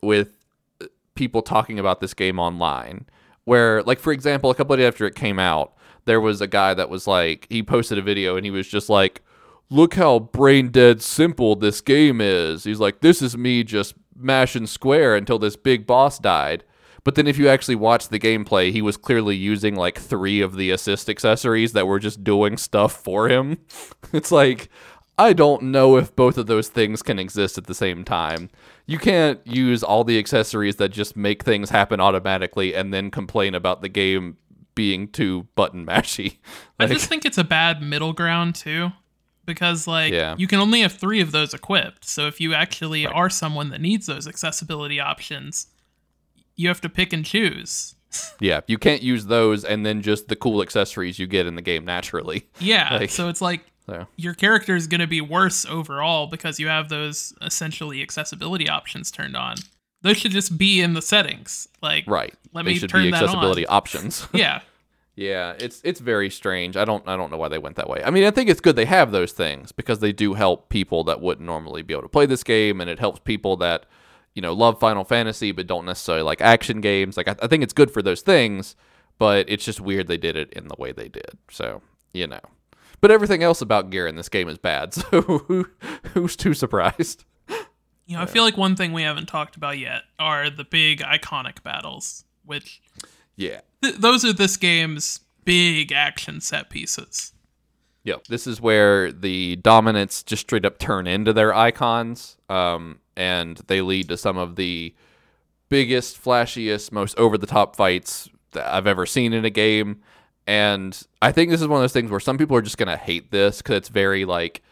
with uh, people talking about this game online where like for example a couple of days after it came out there was a guy that was like he posted a video and he was just like look how brain dead simple this game is. He's like this is me just mashing square until this big boss died but then if you actually watch the gameplay, he was clearly using like three of the assist accessories that were just doing stuff for him. It's like I don't know if both of those things can exist at the same time. You can't use all the accessories that just make things happen automatically and then complain about the game being too button mashy. I just think it's a bad middle ground too. Because like Yeah. you can only have three of those equipped. So if you actually are someone that needs those accessibility options, you have to pick and choose. yeah, you can't use those and then just the cool accessories you get in the game naturally. Yeah. Like- so it's like So, your character is going to be worse overall because you have those essentially accessibility options turned on. those should just be in the settings. Like, Right. Let they me should turn be that accessibility on. options. Yeah, Yeah, it's it's very strange. I don't I don't know why they went that way. I mean, I think it's good they have those things because they do help people that wouldn't normally be able to play this game, and it helps people that you know love Final Fantasy but don't necessarily like action games. Like I, I think it's good for those things, but it's just weird they did it in the way they did. So you know, but everything else about gear in this game is bad. So who, who's too surprised? you know, I feel like one thing we haven't talked about yet are the big iconic battles, which Yeah. th- those are this game's big action set pieces. Yep. This is where the dominants just straight up turn into their Eikons, um, and they lead to some of the biggest, flashiest, most over the top fights that I've ever seen in a game. And I think this is one of those things where some people are just gonna hate this because it's very like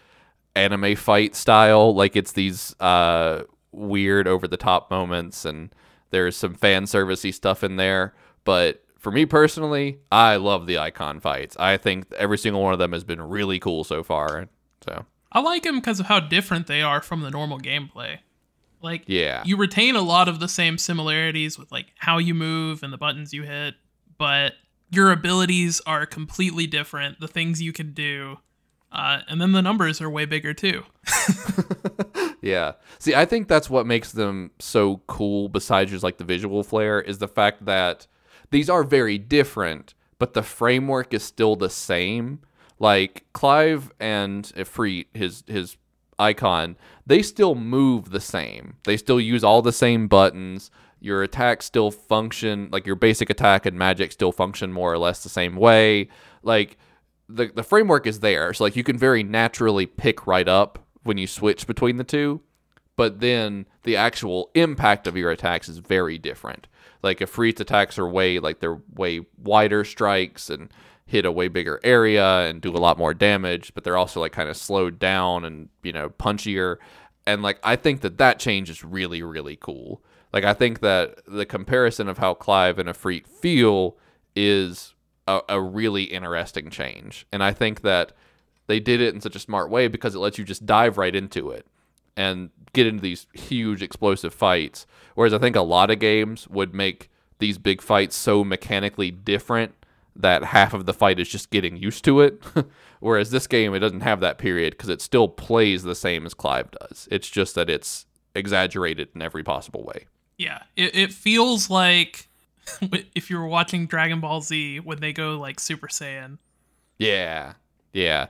anime fight style. Like it's these uh, weird, over the top moments, and there's some fan servicey stuff in there. But for me personally, I love the Eikon fights. I think every single one of them has been really cool so far. So I like them because of how different they are from the normal gameplay. Like, yeah, you retain a lot of the same similarities with like how you move and the buttons you hit, but your abilities are completely different. The things you can do, uh, and then the numbers are way bigger too. Yeah. See, I think that's what makes them so cool, besides just like the visual flair, is the fact that these are very different, but the framework is still the same. Like Clive and Ifrit, his his Eikon, they still move the same. They still use all the same buttons. Your attacks still function like your basic attack and magic still function more or less the same way. Like the the framework is there. So like you can very naturally pick right up when you switch between the two, but then the actual impact of your attacks is very different. Like Ifrit's attacks are way like they're way wider strikes and hit a way bigger area and do a lot more damage, but they're also like kind of slowed down and you know punchier. And like I think that that change is really really cool. Like I think that the comparison of how Clive and Ifrit feel is a, a really interesting change, and I think that they did it in such a smart way because it lets you just dive right into it and get into these huge explosive fights. Whereas I think a lot of games would make these big fights so mechanically different that half of the fight is just getting used to it. Whereas this game, it doesn't have that period because it still plays the same as Clive does. It's just that it's exaggerated in every possible way. Yeah, it, it feels like if you were watching Dragon Ball Z when they go like Super Saiyan. Yeah. Yeah.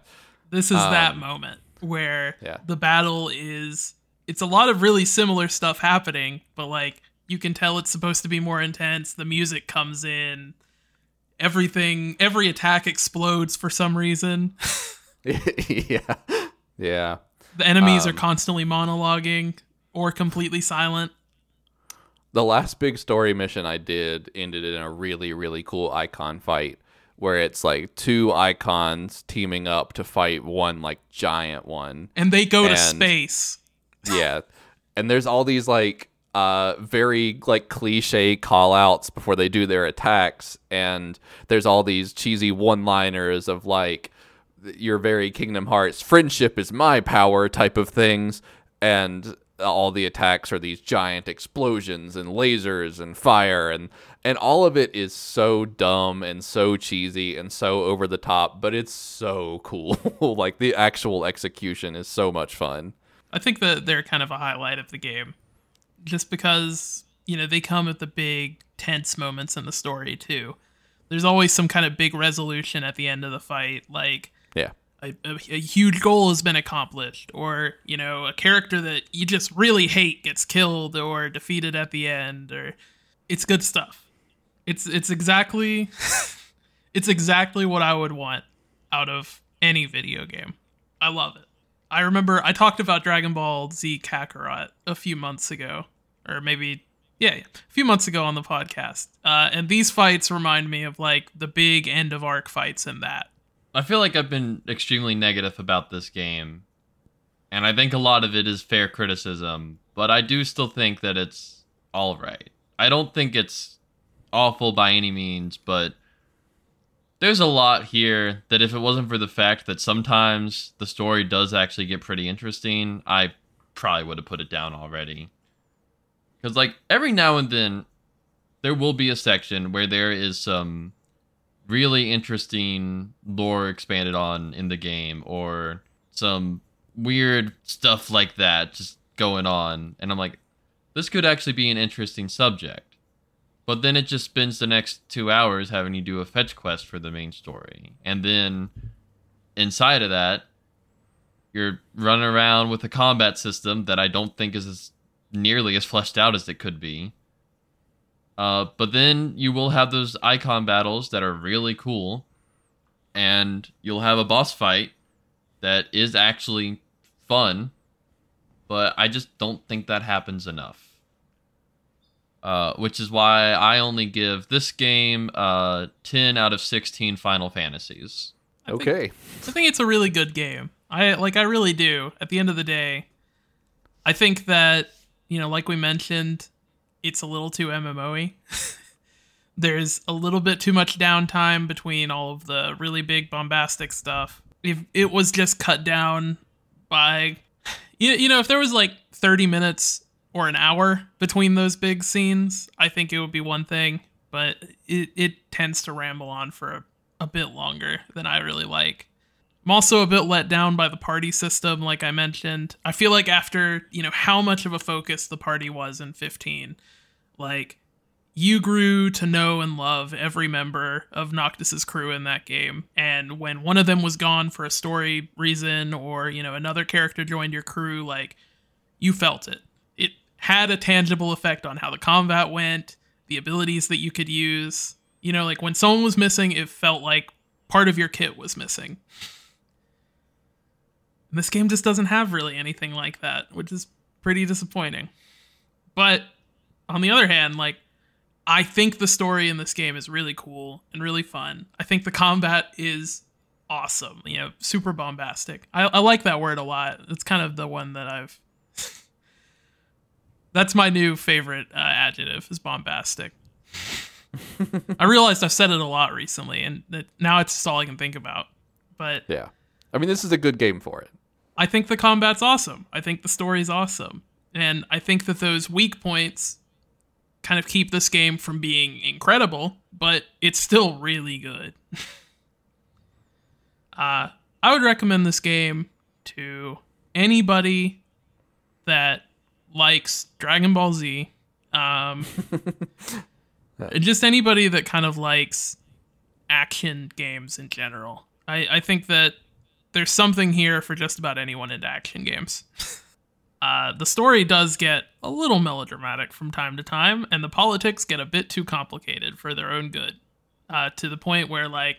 This is that Um, moment where yeah. the battle is it's a lot of really similar stuff happening, but like you can tell it's supposed to be more intense. The music comes in. Everything every attack explodes for some reason. yeah. Yeah. The enemies are Um, constantly monologuing or completely silent. the last big story mission I did ended in a really, really cool Eikon fight where it's like two Eikons teaming up to fight one like giant one. And they go to space. Yeah. and there's all these like uh very like cliche call outs before they do their attacks and there's all these cheesy one liners of like your very Kingdom Hearts friendship is my power type of things and all the attacks are these giant explosions and lasers and fire and and all of it is so dumb and so cheesy and so over the top but it's so cool like the actual execution is so much fun I think that they're kind of a highlight of the game. Just because, you know, they come at the big tense moments in the story too. There's always some kind of big resolution at the end of the fight, like yeah a, a, a huge goal has been accomplished, or, you know, a character that you just really hate gets killed or defeated at the end, or it's good stuff. It's it's exactly it's exactly what I would want out of any video game. I love it. I remember I talked about Dragon Ball Z Kakarot a few months ago, or maybe yeah, a few months ago on the podcast. Uh, and these fights remind me of like the big end of arc fights in that. I feel like I've been extremely negative about this game, and I think a lot of it is fair criticism, but I do still think that it's all right. I don't think it's awful by any means, but there's a lot here that if it wasn't for the fact that sometimes the story does actually get pretty interesting, I probably would have put it down already. Because like every now and then, there will be a section where there is some really interesting lore expanded on in the game, or some weird stuff like that just going on, and I'm like, this could actually be an interesting subject. But then it just spends the next two hours having you do a fetch quest for the main story. And then inside of that, you're running around with a combat system that I don't think is as nearly as fleshed out as it could be. Uh, but then you will have those Eikon battles that are really cool, and you'll have a boss fight that is actually fun, but I just don't think that happens enough. Uh, which is why I only give this game uh, 10 out of 16 Final Fantasies. I think- Okay. I think it's a really good game. I like I really do. At the end of the day, I think that, you know, like we mentioned, it's a little too MMO-y. There's a little bit too much downtime between all of the really big bombastic stuff. If it was just cut down by you, you know, if there was like 30 minutes or an hour between those big scenes, I think it would be one thing, but it, it tends to ramble on for a, a bit longer than I really like. I'm also a bit let down by the party system, like I mentioned. I feel like after, you know, how much of a focus the party was in 15, like, you grew to know and love every member of Noctis's crew in that game. And when one of them was gone for a story reason or, you know, another character joined your crew, like, you felt it. Had a tangible effect on how the combat went, the abilities that you could use. You know, like when someone was missing, it felt like part of your kit was missing. And this game just doesn't have really anything like that, which is pretty disappointing. But on the other hand, like I think the story in this game is really cool and really fun. I think the combat is awesome, you know, super bombastic. I, I like that word a lot. It's kind of the one that I've. That's my new favorite uh, adjective is bombastic. I realized I've said it a lot recently, and that now it's just all I can think about. But Yeah. I mean, this is a good game for it. I think the combat's awesome. I think the story's awesome. And I think that those weak points kind of keep this game from being incredible, but it's still really good. uh, I would recommend this game to anybody that likes Dragon Ball Z. Um, just anybody that kind of likes action games in general. I, I think that there's something here for just about anyone into action games. uh, the story does get a little melodramatic from time to time, and the politics get a bit too complicated for their own good, uh, to the point where, like,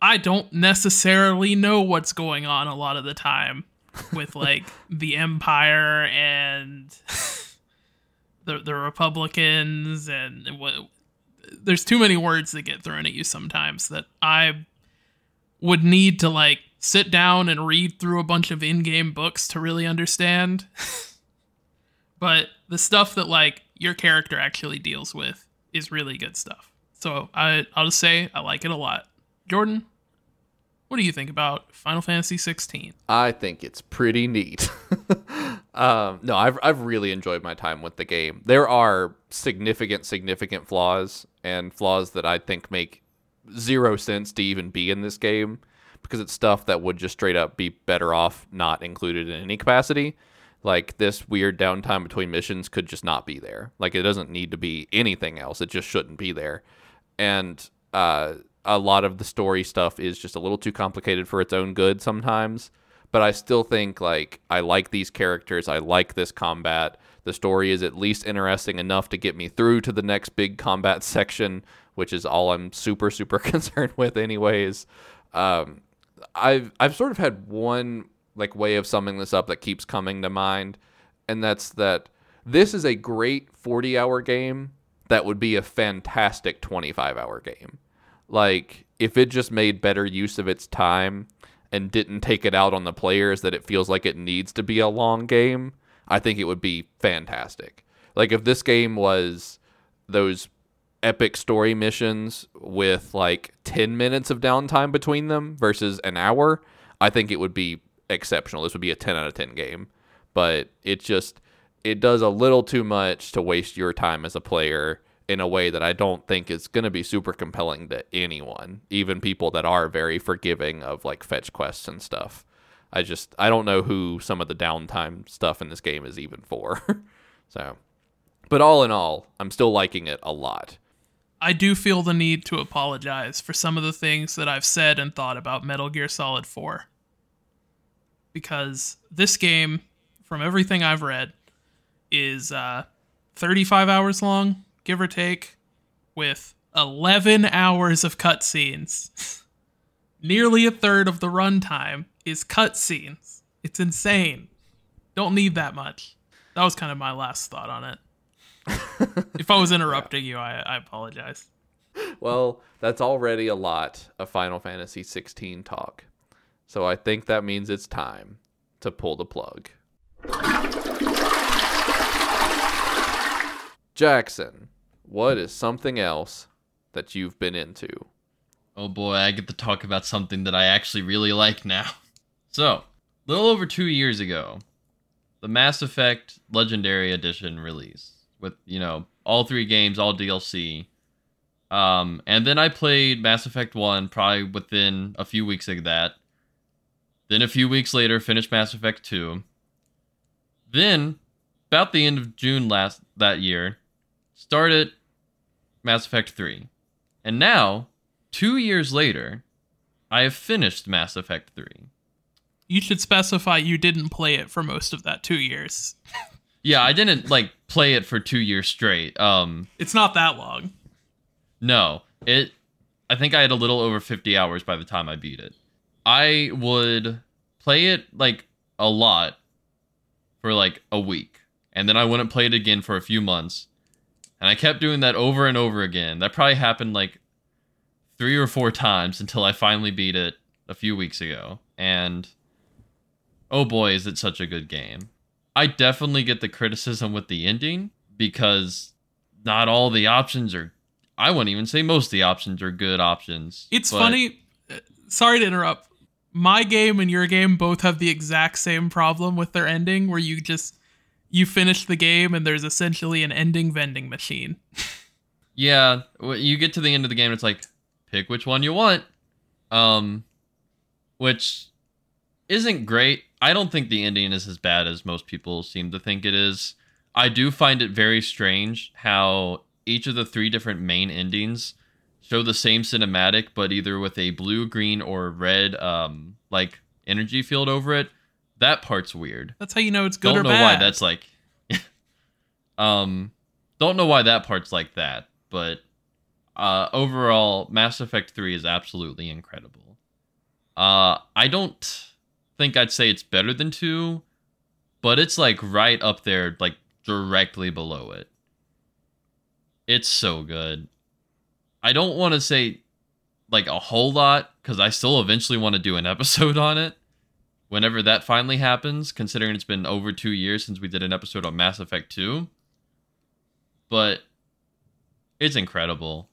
I don't necessarily know what's going on a lot of the time with, like, the Empire and the, the Republicans, and what. There's too many words that get thrown at you sometimes that I would need to like sit down and read through a bunch of in-game books to really understand. but the stuff that like your character actually deals with is really good stuff. So I I'll just say I like it a lot. Jordan, what do you think about Final Fantasy 16? I think it's pretty neat. um, no, I've I've really enjoyed my time with the game. There are significant, significant flaws, and flaws that I think make zero sense to even be in this game because it's stuff that would just straight up be better off not included in any capacity. Like this weird downtime between missions could just not be there. Like it doesn't need to be anything else. It just shouldn't be there. And uh, a lot of the story stuff is just a little too complicated for its own good sometimes. But I still think like I like these characters. I like this combat. The story is at least interesting enough to get me through to the next big combat section, which is all I'm super super concerned with, anyways. Um, I've I've sort of had one like way of summing this up that keeps coming to mind, and that's that this is a great 40 hour game that would be a fantastic 25 hour game. Like if it just made better use of its time and didn't take it out on the players that it feels like it needs to be a long game, I think it would be fantastic. Like if this game was those epic story missions with like 10 minutes of downtime between them versus an hour, I think it would be exceptional. This would be a 10 out of 10 game. But it just it does a little too much to waste your time as a player in a way that I don't think is going to be super compelling to anyone, even people that are very forgiving of like fetch quests and stuff. I just I don't know who some of the downtime stuff in this game is even for. so, but all in all, I'm still liking it a lot. I do feel the need to apologize for some of the things that I've said and thought about Metal Gear Solid 4. Because this game, from everything I've read, is uh, 35 hours long, give or take, with 11 hours of cutscenes. Nearly a third of the runtime is cutscenes. It's insane. Don't need that much. That was kind of my last thought on it. if I was interrupting you, I, I apologize. Well, that's already a lot of Final Fantasy 16 talk. So I think that means it's time to pull the plug. Jackson, what is something else that you've been into? Oh boy, I get to talk about something that I actually really like now. So, a little over two years ago, the Mass Effect Legendary Edition released with, you know, all three games, all DLC. Um, and then I played Mass Effect 1 probably within a few weeks of that. Then a few weeks later, finished Mass Effect 2. Then, about the end of June last that year, started Mass Effect 3. And now, two years later, I have finished Mass Effect 3. You should specify you didn't play it for most of that two years. Yeah, I didn't like play it for two years straight. Um, It's not that long. no, it. I think I had a little over 50 hours by the time I beat it. I would play it like a lot for like a week, and then I wouldn't play it again for a few months, and I kept doing that over and over again. That probably happened like three or four times until I finally beat it a few weeks ago, and oh boy, is it such a good game. I definitely get the criticism with the ending because not all the options are I wouldn't even say most of the options are good options. It's but- funny. uh, Sorry to interrupt. My game and your game both have the exact same problem with their ending, where you just you finish the game and there's essentially an ending vending machine. Yeah, you get to the end of the game, it's like pick which one you want, um, which isn't great. I don't think the ending is as bad as most people seem to think it is. I do find it very strange how each of the three different main endings show the same cinematic, but either with a blue, green, or red, um, like energy field over it. That part's weird. That's how you know it's good I don't or know bad. why that's like um don't know why that part's like that but uh overall mass effect 3 is absolutely incredible. Uh i don't think i'd say it's better than 2 but it's like right up there like directly below it. It's so good. I don't want to say like a whole lot because i still eventually want to do an episode on it whenever that finally happens, considering it's been over two years since we did an episode on Mass Effect 2. But it's incredible.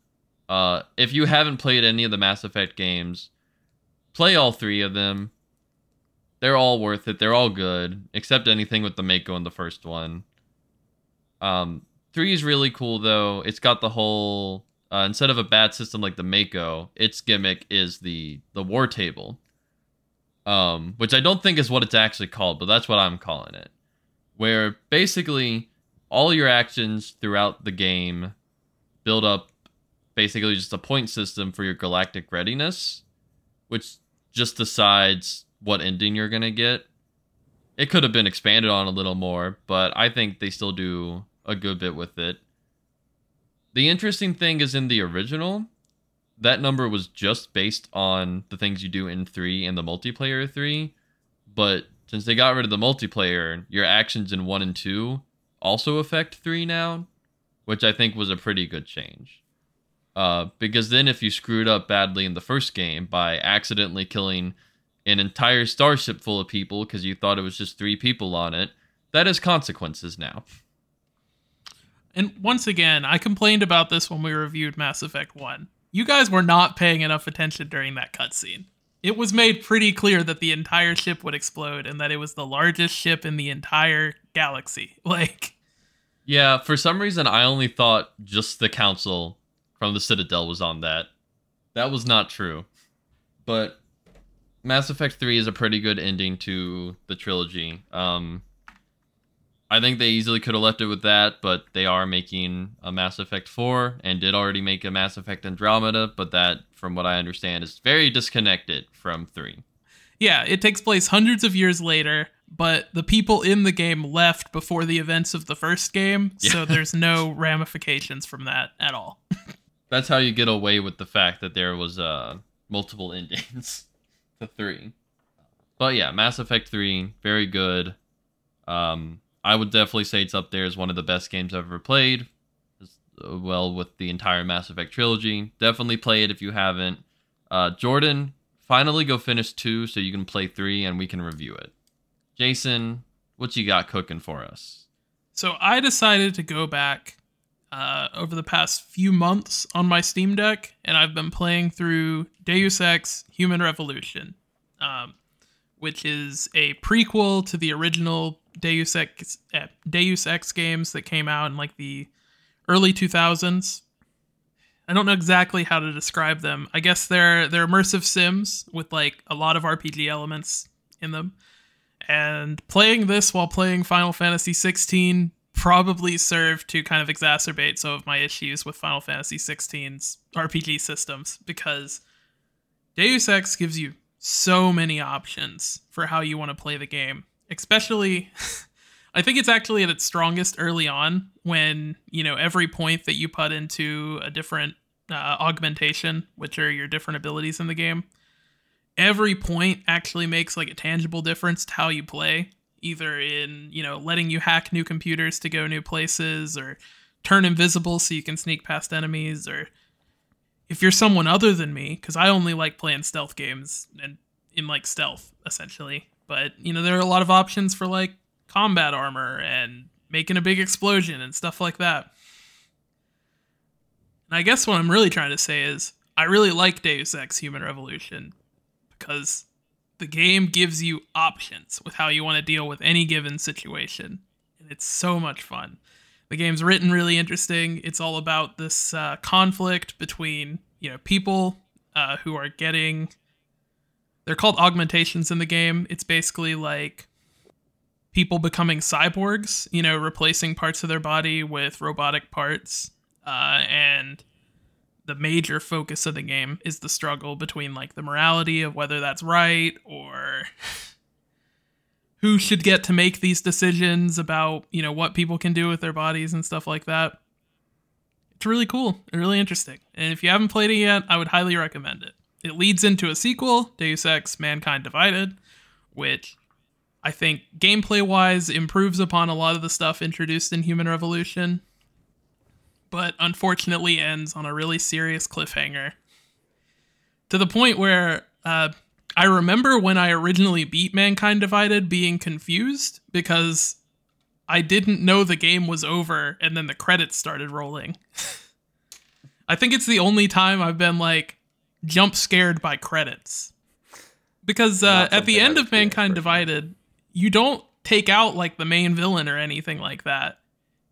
Uh, if you haven't played any of the Mass Effect games, play all three of them. They're all worth it. They're all good, except anything with the Mako in the first one. Um, three is really cool though. It's got the whole uh, instead of a bad system like the Mako, its gimmick is the the war table um, which I don't think is what it's actually called, but that's what I'm calling it. Where basically all your actions throughout the game build up basically just a point system for your galactic readiness, which just decides what ending you're going to get. It could have been expanded on a little more, but I think they still do a good bit with it. The interesting thing is in the original, that number was just based on the things you do in 3 and the multiplayer 3 but since they got rid of the multiplayer your actions in 1 and 2 also affect 3 now which i think was a pretty good change uh, because then if you screwed up badly in the first game by accidentally killing an entire starship full of people because you thought it was just three people on it that has consequences now And once again, I complained about this when we reviewed Mass Effect 1. You guys were not paying enough attention during that cutscene. it was made pretty clear that the entire ship would explode and that it was the largest ship in the entire galaxy. Like, Yeah, for some reason I only thought just the council from the Citadel was on that. That was not true. But Mass Effect 3 is a pretty good ending to the trilogy. Um I think they easily could have left it with that, but they are making a Mass Effect 4 and did already make a Mass Effect Andromeda, but that from what I understand is very disconnected from 3. yeah, it takes place hundreds of years later, but the people in the game left before the events of the first game, so there's no ramifications from that at all. That's how you get away with the fact that there was uh multiple endings to three. But yeah, Mass Effect three, very good. Um, I would definitely say it's up there as one of the best games I've ever played. As uh, well with the entire Mass Effect trilogy. Definitely play it if you haven't. Uh, Jordan, finally go finish two so you can play three and we can review it. Jason, what you got cooking for us? So I decided to go back uh, over the past few months on my Steam Deck, and I've been playing through Deus Ex: Human Revolution, um, which is a prequel to the original Deus Ex uh, Deus Ex games that came out in like the early 2000s. I don't know exactly how to describe them. I guess they're they're immersive sims with like a lot of RPG elements in them and playing this while playing Final Fantasy 16 probably served to kind of exacerbate some of my issues with Final Fantasy 16's RPG systems because Deus Ex gives you so many options for how you want to play the game. Especially I think it's actually at its strongest early on when, you know, every point that you put into a different uh, augmentation, which are your different abilities in the game, every point actually makes like a tangible difference to how you play either in you know letting you hack new computers to go new places or turn invisible so you can sneak past enemies or if you're someone other than me because i only like playing stealth games and in like stealth essentially but you know there are a lot of options for like combat armor and making a big explosion and stuff like that and i guess what i'm really trying to say is i really like deus ex human revolution because the game gives you options with how you want to deal with any given situation. And it's so much fun. The game's written really interesting. It's all about this uh, conflict between, you know, people uh, who are getting. They're called augmentations in the game. It's basically like people becoming cyborgs, you know, replacing parts of their body with robotic parts. Uh, and the major focus of the game is the struggle between like the morality of whether that's right or who should get to make these decisions about you know what people can do with their bodies and stuff like that it's really cool and really interesting and if you haven't played it yet i would highly recommend it it leads into a sequel deus ex mankind divided which i think gameplay wise improves upon a lot of the stuff introduced in human revolution but unfortunately ends on a really serious cliffhanger. To the point where uh, I remember when I originally beat Mankind Divided being confused because I didn't know the game was over and then the credits started rolling. I think it's the only time I've been like jump scared by credits. Because uh, at the end of Mankind. Divided, you don't take out like the main villain or anything like that.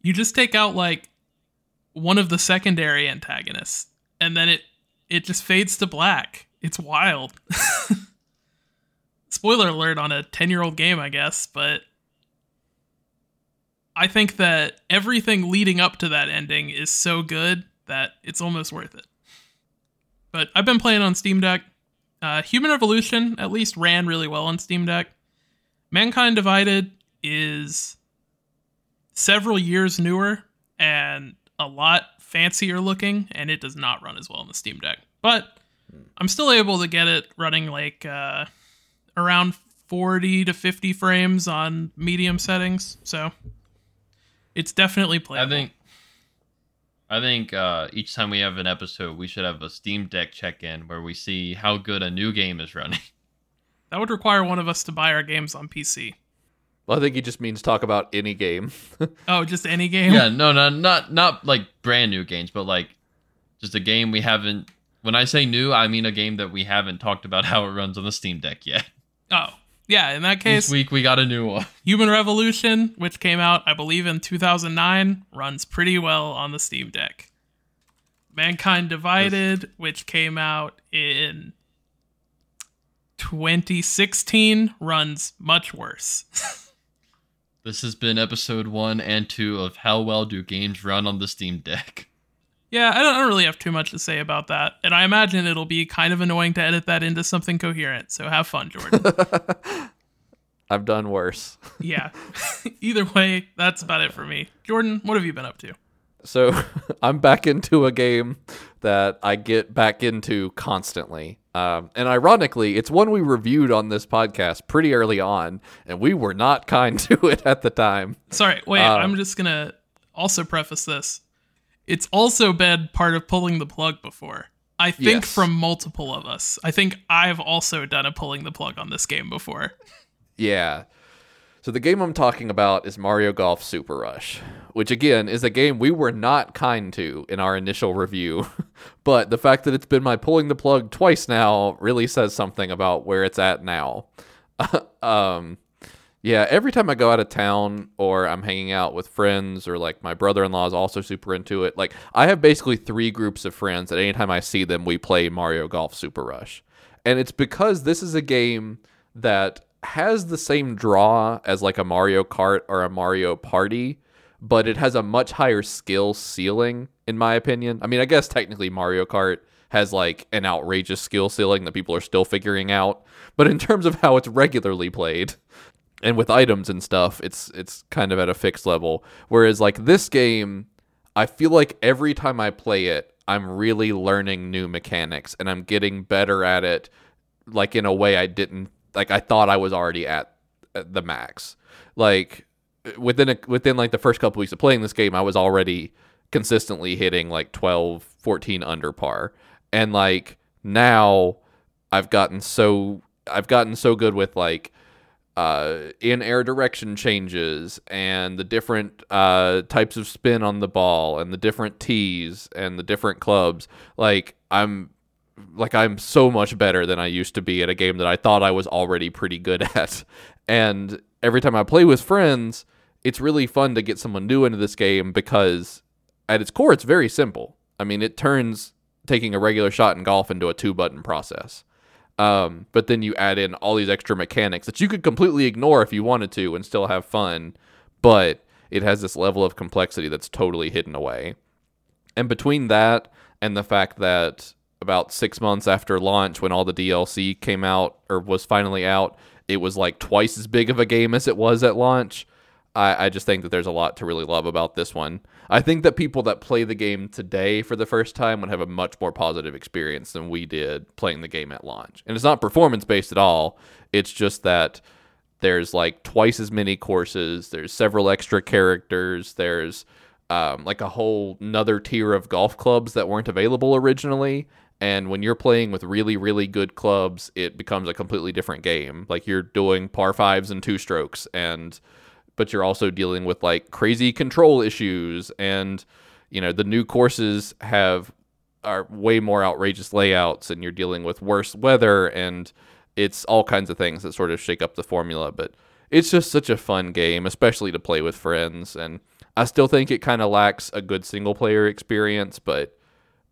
You just take out like one of the secondary antagonists and then it it just fades to black it's wild spoiler alert on a 10 year old game i guess but i think that everything leading up to that ending is so good that it's almost worth it but i've been playing on steam deck uh, human revolution at least ran really well on steam deck mankind divided is several years newer and a lot fancier looking, and it does not run as well on the Steam Deck. But I'm still able to get it running like uh, around 40 to 50 frames on medium settings, so it's definitely playable. I think I think uh, each time we have an episode, we should have a Steam Deck check-in where we see how good a new game is running. that would require one of us to buy our games on PC. Well, I think he just means talk about any game. Oh, just any game? yeah, no, no, not not like brand new games, but like just a game we haven't when I say new, I mean a game that we haven't talked about how it runs on the Steam Deck yet. Oh, yeah. In that case, This week we got a new one. Human Revolution, which came out, I believe, in 2009, runs pretty well on the Steam Deck. Mankind Divided, which came out in 2016, runs much worse. This has been episode one and two of How Well Do Games Run on the Steam Deck. Yeah, I don't, I don't really have too much to say about that. And I imagine it'll be kind of annoying to edit that into something coherent. So have fun, Jordan. I've done worse. yeah. Either way, that's about it for me. Jordan, what have you been up to? So I'm back into a game that I get back into constantly. Um, and ironically, it's one we reviewed on this podcast pretty early on, and we were not kind to it at the time. Sorry, wait, Uh, I'm just gonna also preface this. It's also been part of pulling the plug before. I think Yes. from multiple of us. I think I've also done a pulling the plug on this game before. Yeah. So the game I'm talking about is Mario Golf Super Rush, which again is a game we were not kind to in our initial review. but the fact that it's been my pulling the plug twice now really says something about where it's at now. um yeah, every time I go out of town or I'm hanging out with friends or like my brother-in-law is also super into it. Like I have basically 3 groups of friends that anytime I see them we play Mario Golf Super Rush. And it's because this is a game that has the same draw as like a Mario Kart or a Mario Party, but it has a much higher skill ceiling, in my opinion. I mean, I guess technically Mario Kart has like an outrageous skill ceiling that people are still figuring out, but in terms of how it's regularly played and with items and stuff, it's it's kind of at a fixed level. Whereas like this game, I feel like every time I play it, I'm really learning new mechanics and I'm getting better at it like in a way I didn't like I thought I was already at, at the max. Like within a, within like the first couple weeks of playing this game, I was already consistently hitting like 12, 14 under par. And like now I've gotten so I've gotten so good with like uh, in air direction changes and the different uh, types of spin on the ball and the different tees and the different clubs. Like I'm like I'm so much better than I used to be at a game that I thought I was already pretty good at. And every time I play with friends, it's really fun to get someone new into this game because at its core it's very simple. I mean, it turns taking a regular shot in golf into a two button process. Um, but then you add in all these extra mechanics that you could completely ignore if you wanted to and still have fun, but it has this level of complexity that's totally hidden away. And between that and the fact that about six months after launch, when all the DLC came out or was finally out, it was like twice as big of a game as it was at launch. I, I just think that there's a lot to really love about this one. I think that people that play the game today for the first time would have a much more positive experience than we did playing the game at launch. And it's not performance based at all. It's just that there's like twice as many courses, there's several extra characters, there's um, like a whole another tier of golf clubs that weren't available originally. And when you're playing with really, really good clubs, it becomes a completely different game. Like you're doing par fives and two strokes, and but you're also dealing with like crazy control issues, and you know the new courses have are way more outrageous layouts, and you're dealing with worse weather, and it's all kinds of things that sort of shake up the formula. But it's just such a fun game, especially to play with friends, and I still think it kind of lacks a good single player experience, but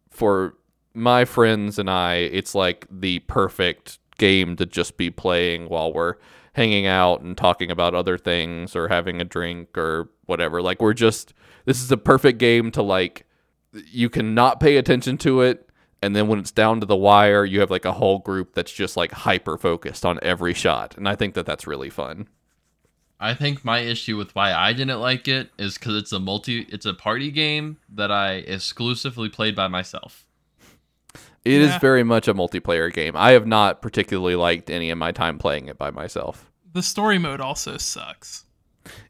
for my friends and I, it's like the perfect game to just be playing while we're hanging out and talking about other things or having a drink or whatever. Like we're just this is a perfect game to like you can not pay attention to it and then when it's down to the wire, you have like a whole group that's just like hyper focused on every shot. And I think that that's really fun. I think my issue with why I didn't like it is because it's a multi, it's a party game that I exclusively played by myself. It is Yeah. very much a multiplayer game. I have not particularly liked any of my time playing it by myself. The story mode also sucks.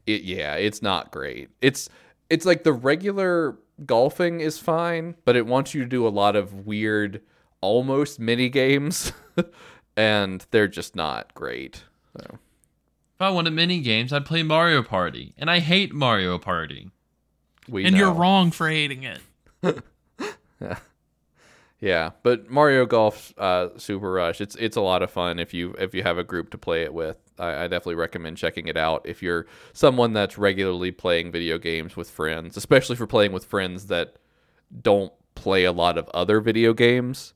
It yeah, it's not great. It's it's like the regular golfing is fine, but it wants you to do a lot of weird almost mini games and they're just not great. So If I wanted mini games, I'd play Mario Party, and I hate Mario Party. we and you're wrong for hating it. Yeah, but Mario Golf uh, Super Rush, it's it's a lot of fun if you if you have a group to play it with. I, I definitely recommend checking it out if you're someone that's regularly playing video games with friends, especially for playing with friends that don't play a lot of other video games.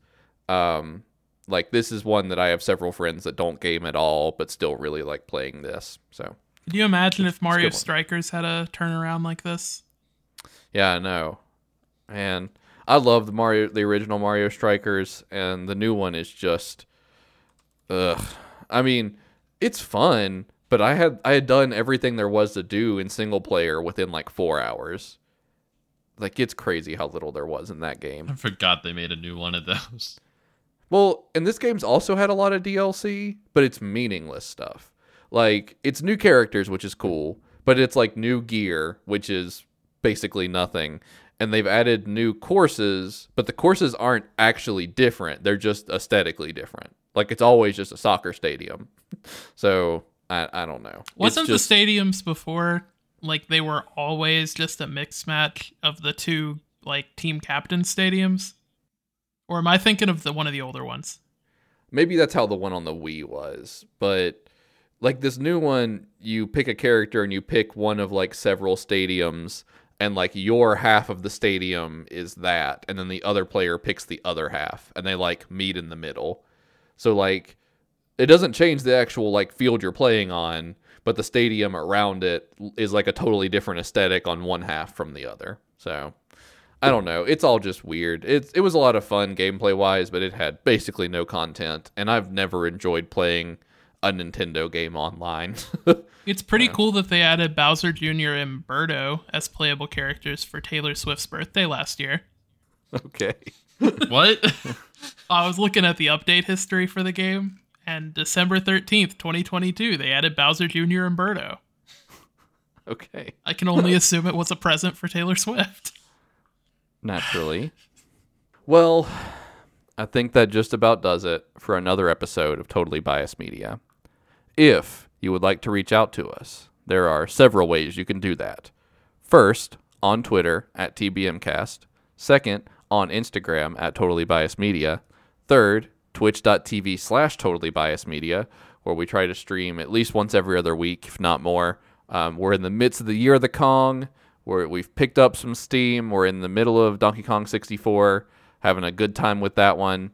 Um, like this is one that I have several friends that don't game at all, but still really like playing this. So Could you imagine if Mario. Strikers had a turnaround like this? Yeah, I know. And I love the Mario the original Mario Strikers and the new one is just ugh. I mean, it's fun, but I had I had done everything there was to do in single player within like 4 hours. Like it's crazy how little there was in that game. I forgot they made a new one of those. Well, and this game's also had a lot of DLC, but it's meaningless stuff. Like it's new characters, which is cool, but it's like new gear, which is basically nothing. And they've added new courses, but the courses aren't actually different. They're just aesthetically different. Like it's always just a soccer stadium. So I, I don't know. Wasn't just- the stadiums before like they were always just a mixed match of the two like team captain stadiums? Or am I thinking of the one of the older ones? maybe that's how the one on the Wii was, but like this new one, you pick a character and you pick one of like several stadiums, and like your half of the stadium is that, and then the other player picks the other half, and they like meet in the middle. So like it doesn't change the actual like field you're playing on, but the stadium around it is like a totally different aesthetic on one half from the other. So I don't know. It's all just weird. It's it was a lot of fun gameplay wise, but it had basically no content, and I've never enjoyed playing a Nintendo game online. It's pretty cool that they added Bowser Jr. and Birdo as playable characters for Taylor Swift's birthday last year. okay. what? I was looking at the update history for the game, and December 13th, 2022, they added Bowser Jr. and Birdo. Okay. I can only assume it was a present for Taylor Swift. Naturally. well, I think that just about does it for another episode of Totally Biased Media. If you would like to reach out to us, there are several ways you can do that. First, on Twitter at TBMcast. Second, on Instagram at Totally Biased Media. Third, twitch.tv slash Totally Biased Media, where we try to stream at least once every other week, if not more. Um, we're in the midst of the Year of the Kong. We're, we've picked up some steam. We're in the middle of Donkey Kong 64, having a good time with that one.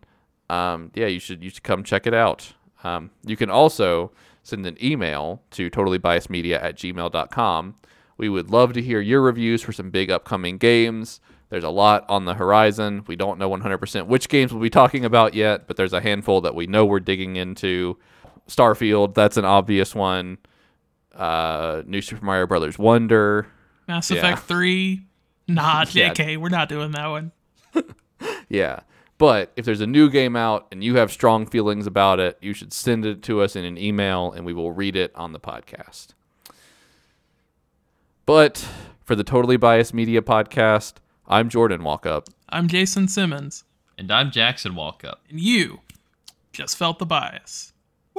Um, yeah, you should you should come check it out. Um, you can also send an email to totallybiasedmedia at gmail.com. We would love to hear your reviews for some big upcoming games. There's a lot on the horizon. We don't know 100% which games we'll be talking about yet, but there's a handful that we know we're digging into. Starfield, that's an obvious one. Uh, New Super Mario Brothers Wonder. Mass Yeah. Effect 3. Nah, Yeah. JK, we're not doing that one. Yeah. But if there's a new game out and you have strong feelings about it, you should send it to us in an email and we will read it on the podcast. But for the Totally Biased Media podcast, I'm Jordan Walkup. I'm Jason Simmons, and I'm Jackson Walkup. and you just felt the bias.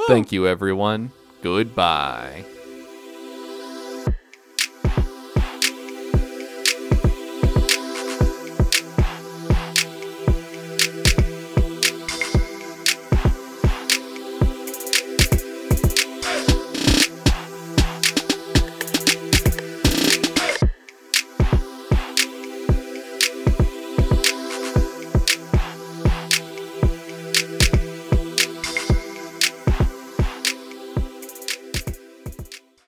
Thank you, everyone. Goodbye.